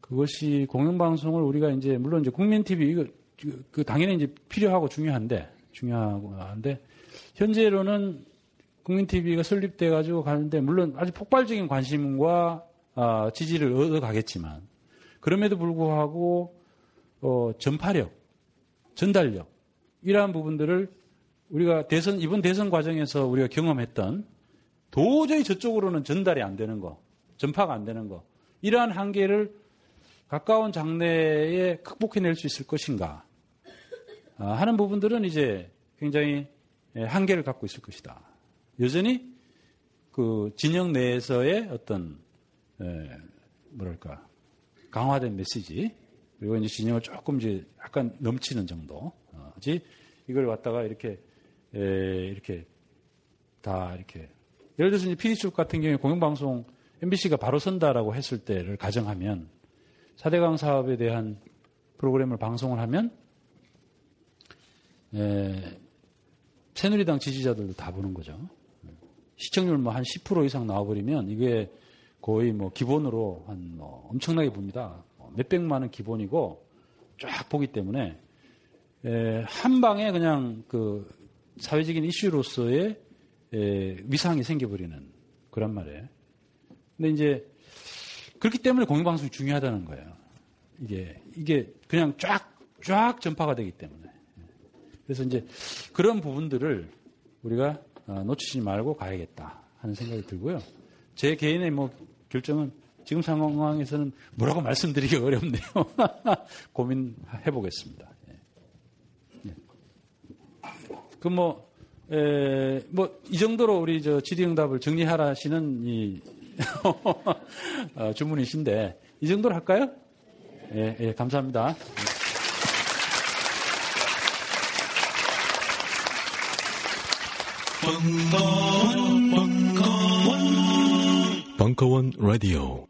그것이 공영방송을 우리가 이제 물론 이제 국민 TV 이거 그, 그 당연히 이제 필요하고 중요한데 중요하고 한데 현재로는 국민 TV가 설립돼 가지고 가는데 물론 아주 폭발적인 관심과 아, 지지를 얻어 가겠지만 그럼에도 불구하고 어, 전파력, 전달력 이러한 부분들을 우리가 대선 이번 대선 과정에서 우리가 경험했던 도저히 저쪽으로는 전달이 안 되는 거, 전파가 안 되는 거 이러한 한계를 가까운 장래에 극복해낼 수 있을 것인가 아, 하는 부분들은 이제 굉장히 예, 한계를 갖고 있을 것이다. 여전히 그 진영 내에서의 어떤 예, 뭐랄까 강화된 메시지 그리고 이제 진영을 조금 이제 약간 넘치는 정도지 이걸 갖다가 이렇게 에, 이렇게 다 이렇게 예를 들어서 이제 PD축 같은 경우에 공영방송 MBC가 바로 선다라고 했을 때를 가정하면 4대강 사업에 대한 프로그램을 방송을 하면 에, 새누리당 지지자들도 다 보는 거죠. 시청률 뭐 한 10% 이상 나와버리면 이게 거의 뭐 기본으로 한 뭐 엄청나게 봅니다. 몇백만 원 기본이고 쫙 보기 때문에 에, 한 방에 그냥 그 사회적인 이슈로서의 에, 위상이 생겨버리는 그런 말이에요. 근데 이제 그렇기 때문에 공영방송이 중요하다는 거예요. 이게 이게 그냥 쫙 쫙 전파가 되기 때문에. 그래서 이제 그런 부분들을 우리가 어, 놓치지 말고 가야겠다 하는 생각이 들고요. 제 개인의 뭐 결정은 지금 상황에서는 뭐라고 말씀드리기 어렵네요. 고민해 보겠습니다. 예. 그 뭐, 에, 뭐, 이 정도로 우리 저 질의응답을 정리하라시는 이, 어, 주문이신데, 이 정도로 할까요? 예, 예, 감사합니다.
벙커원, 벙커원, 벙커원 라디오.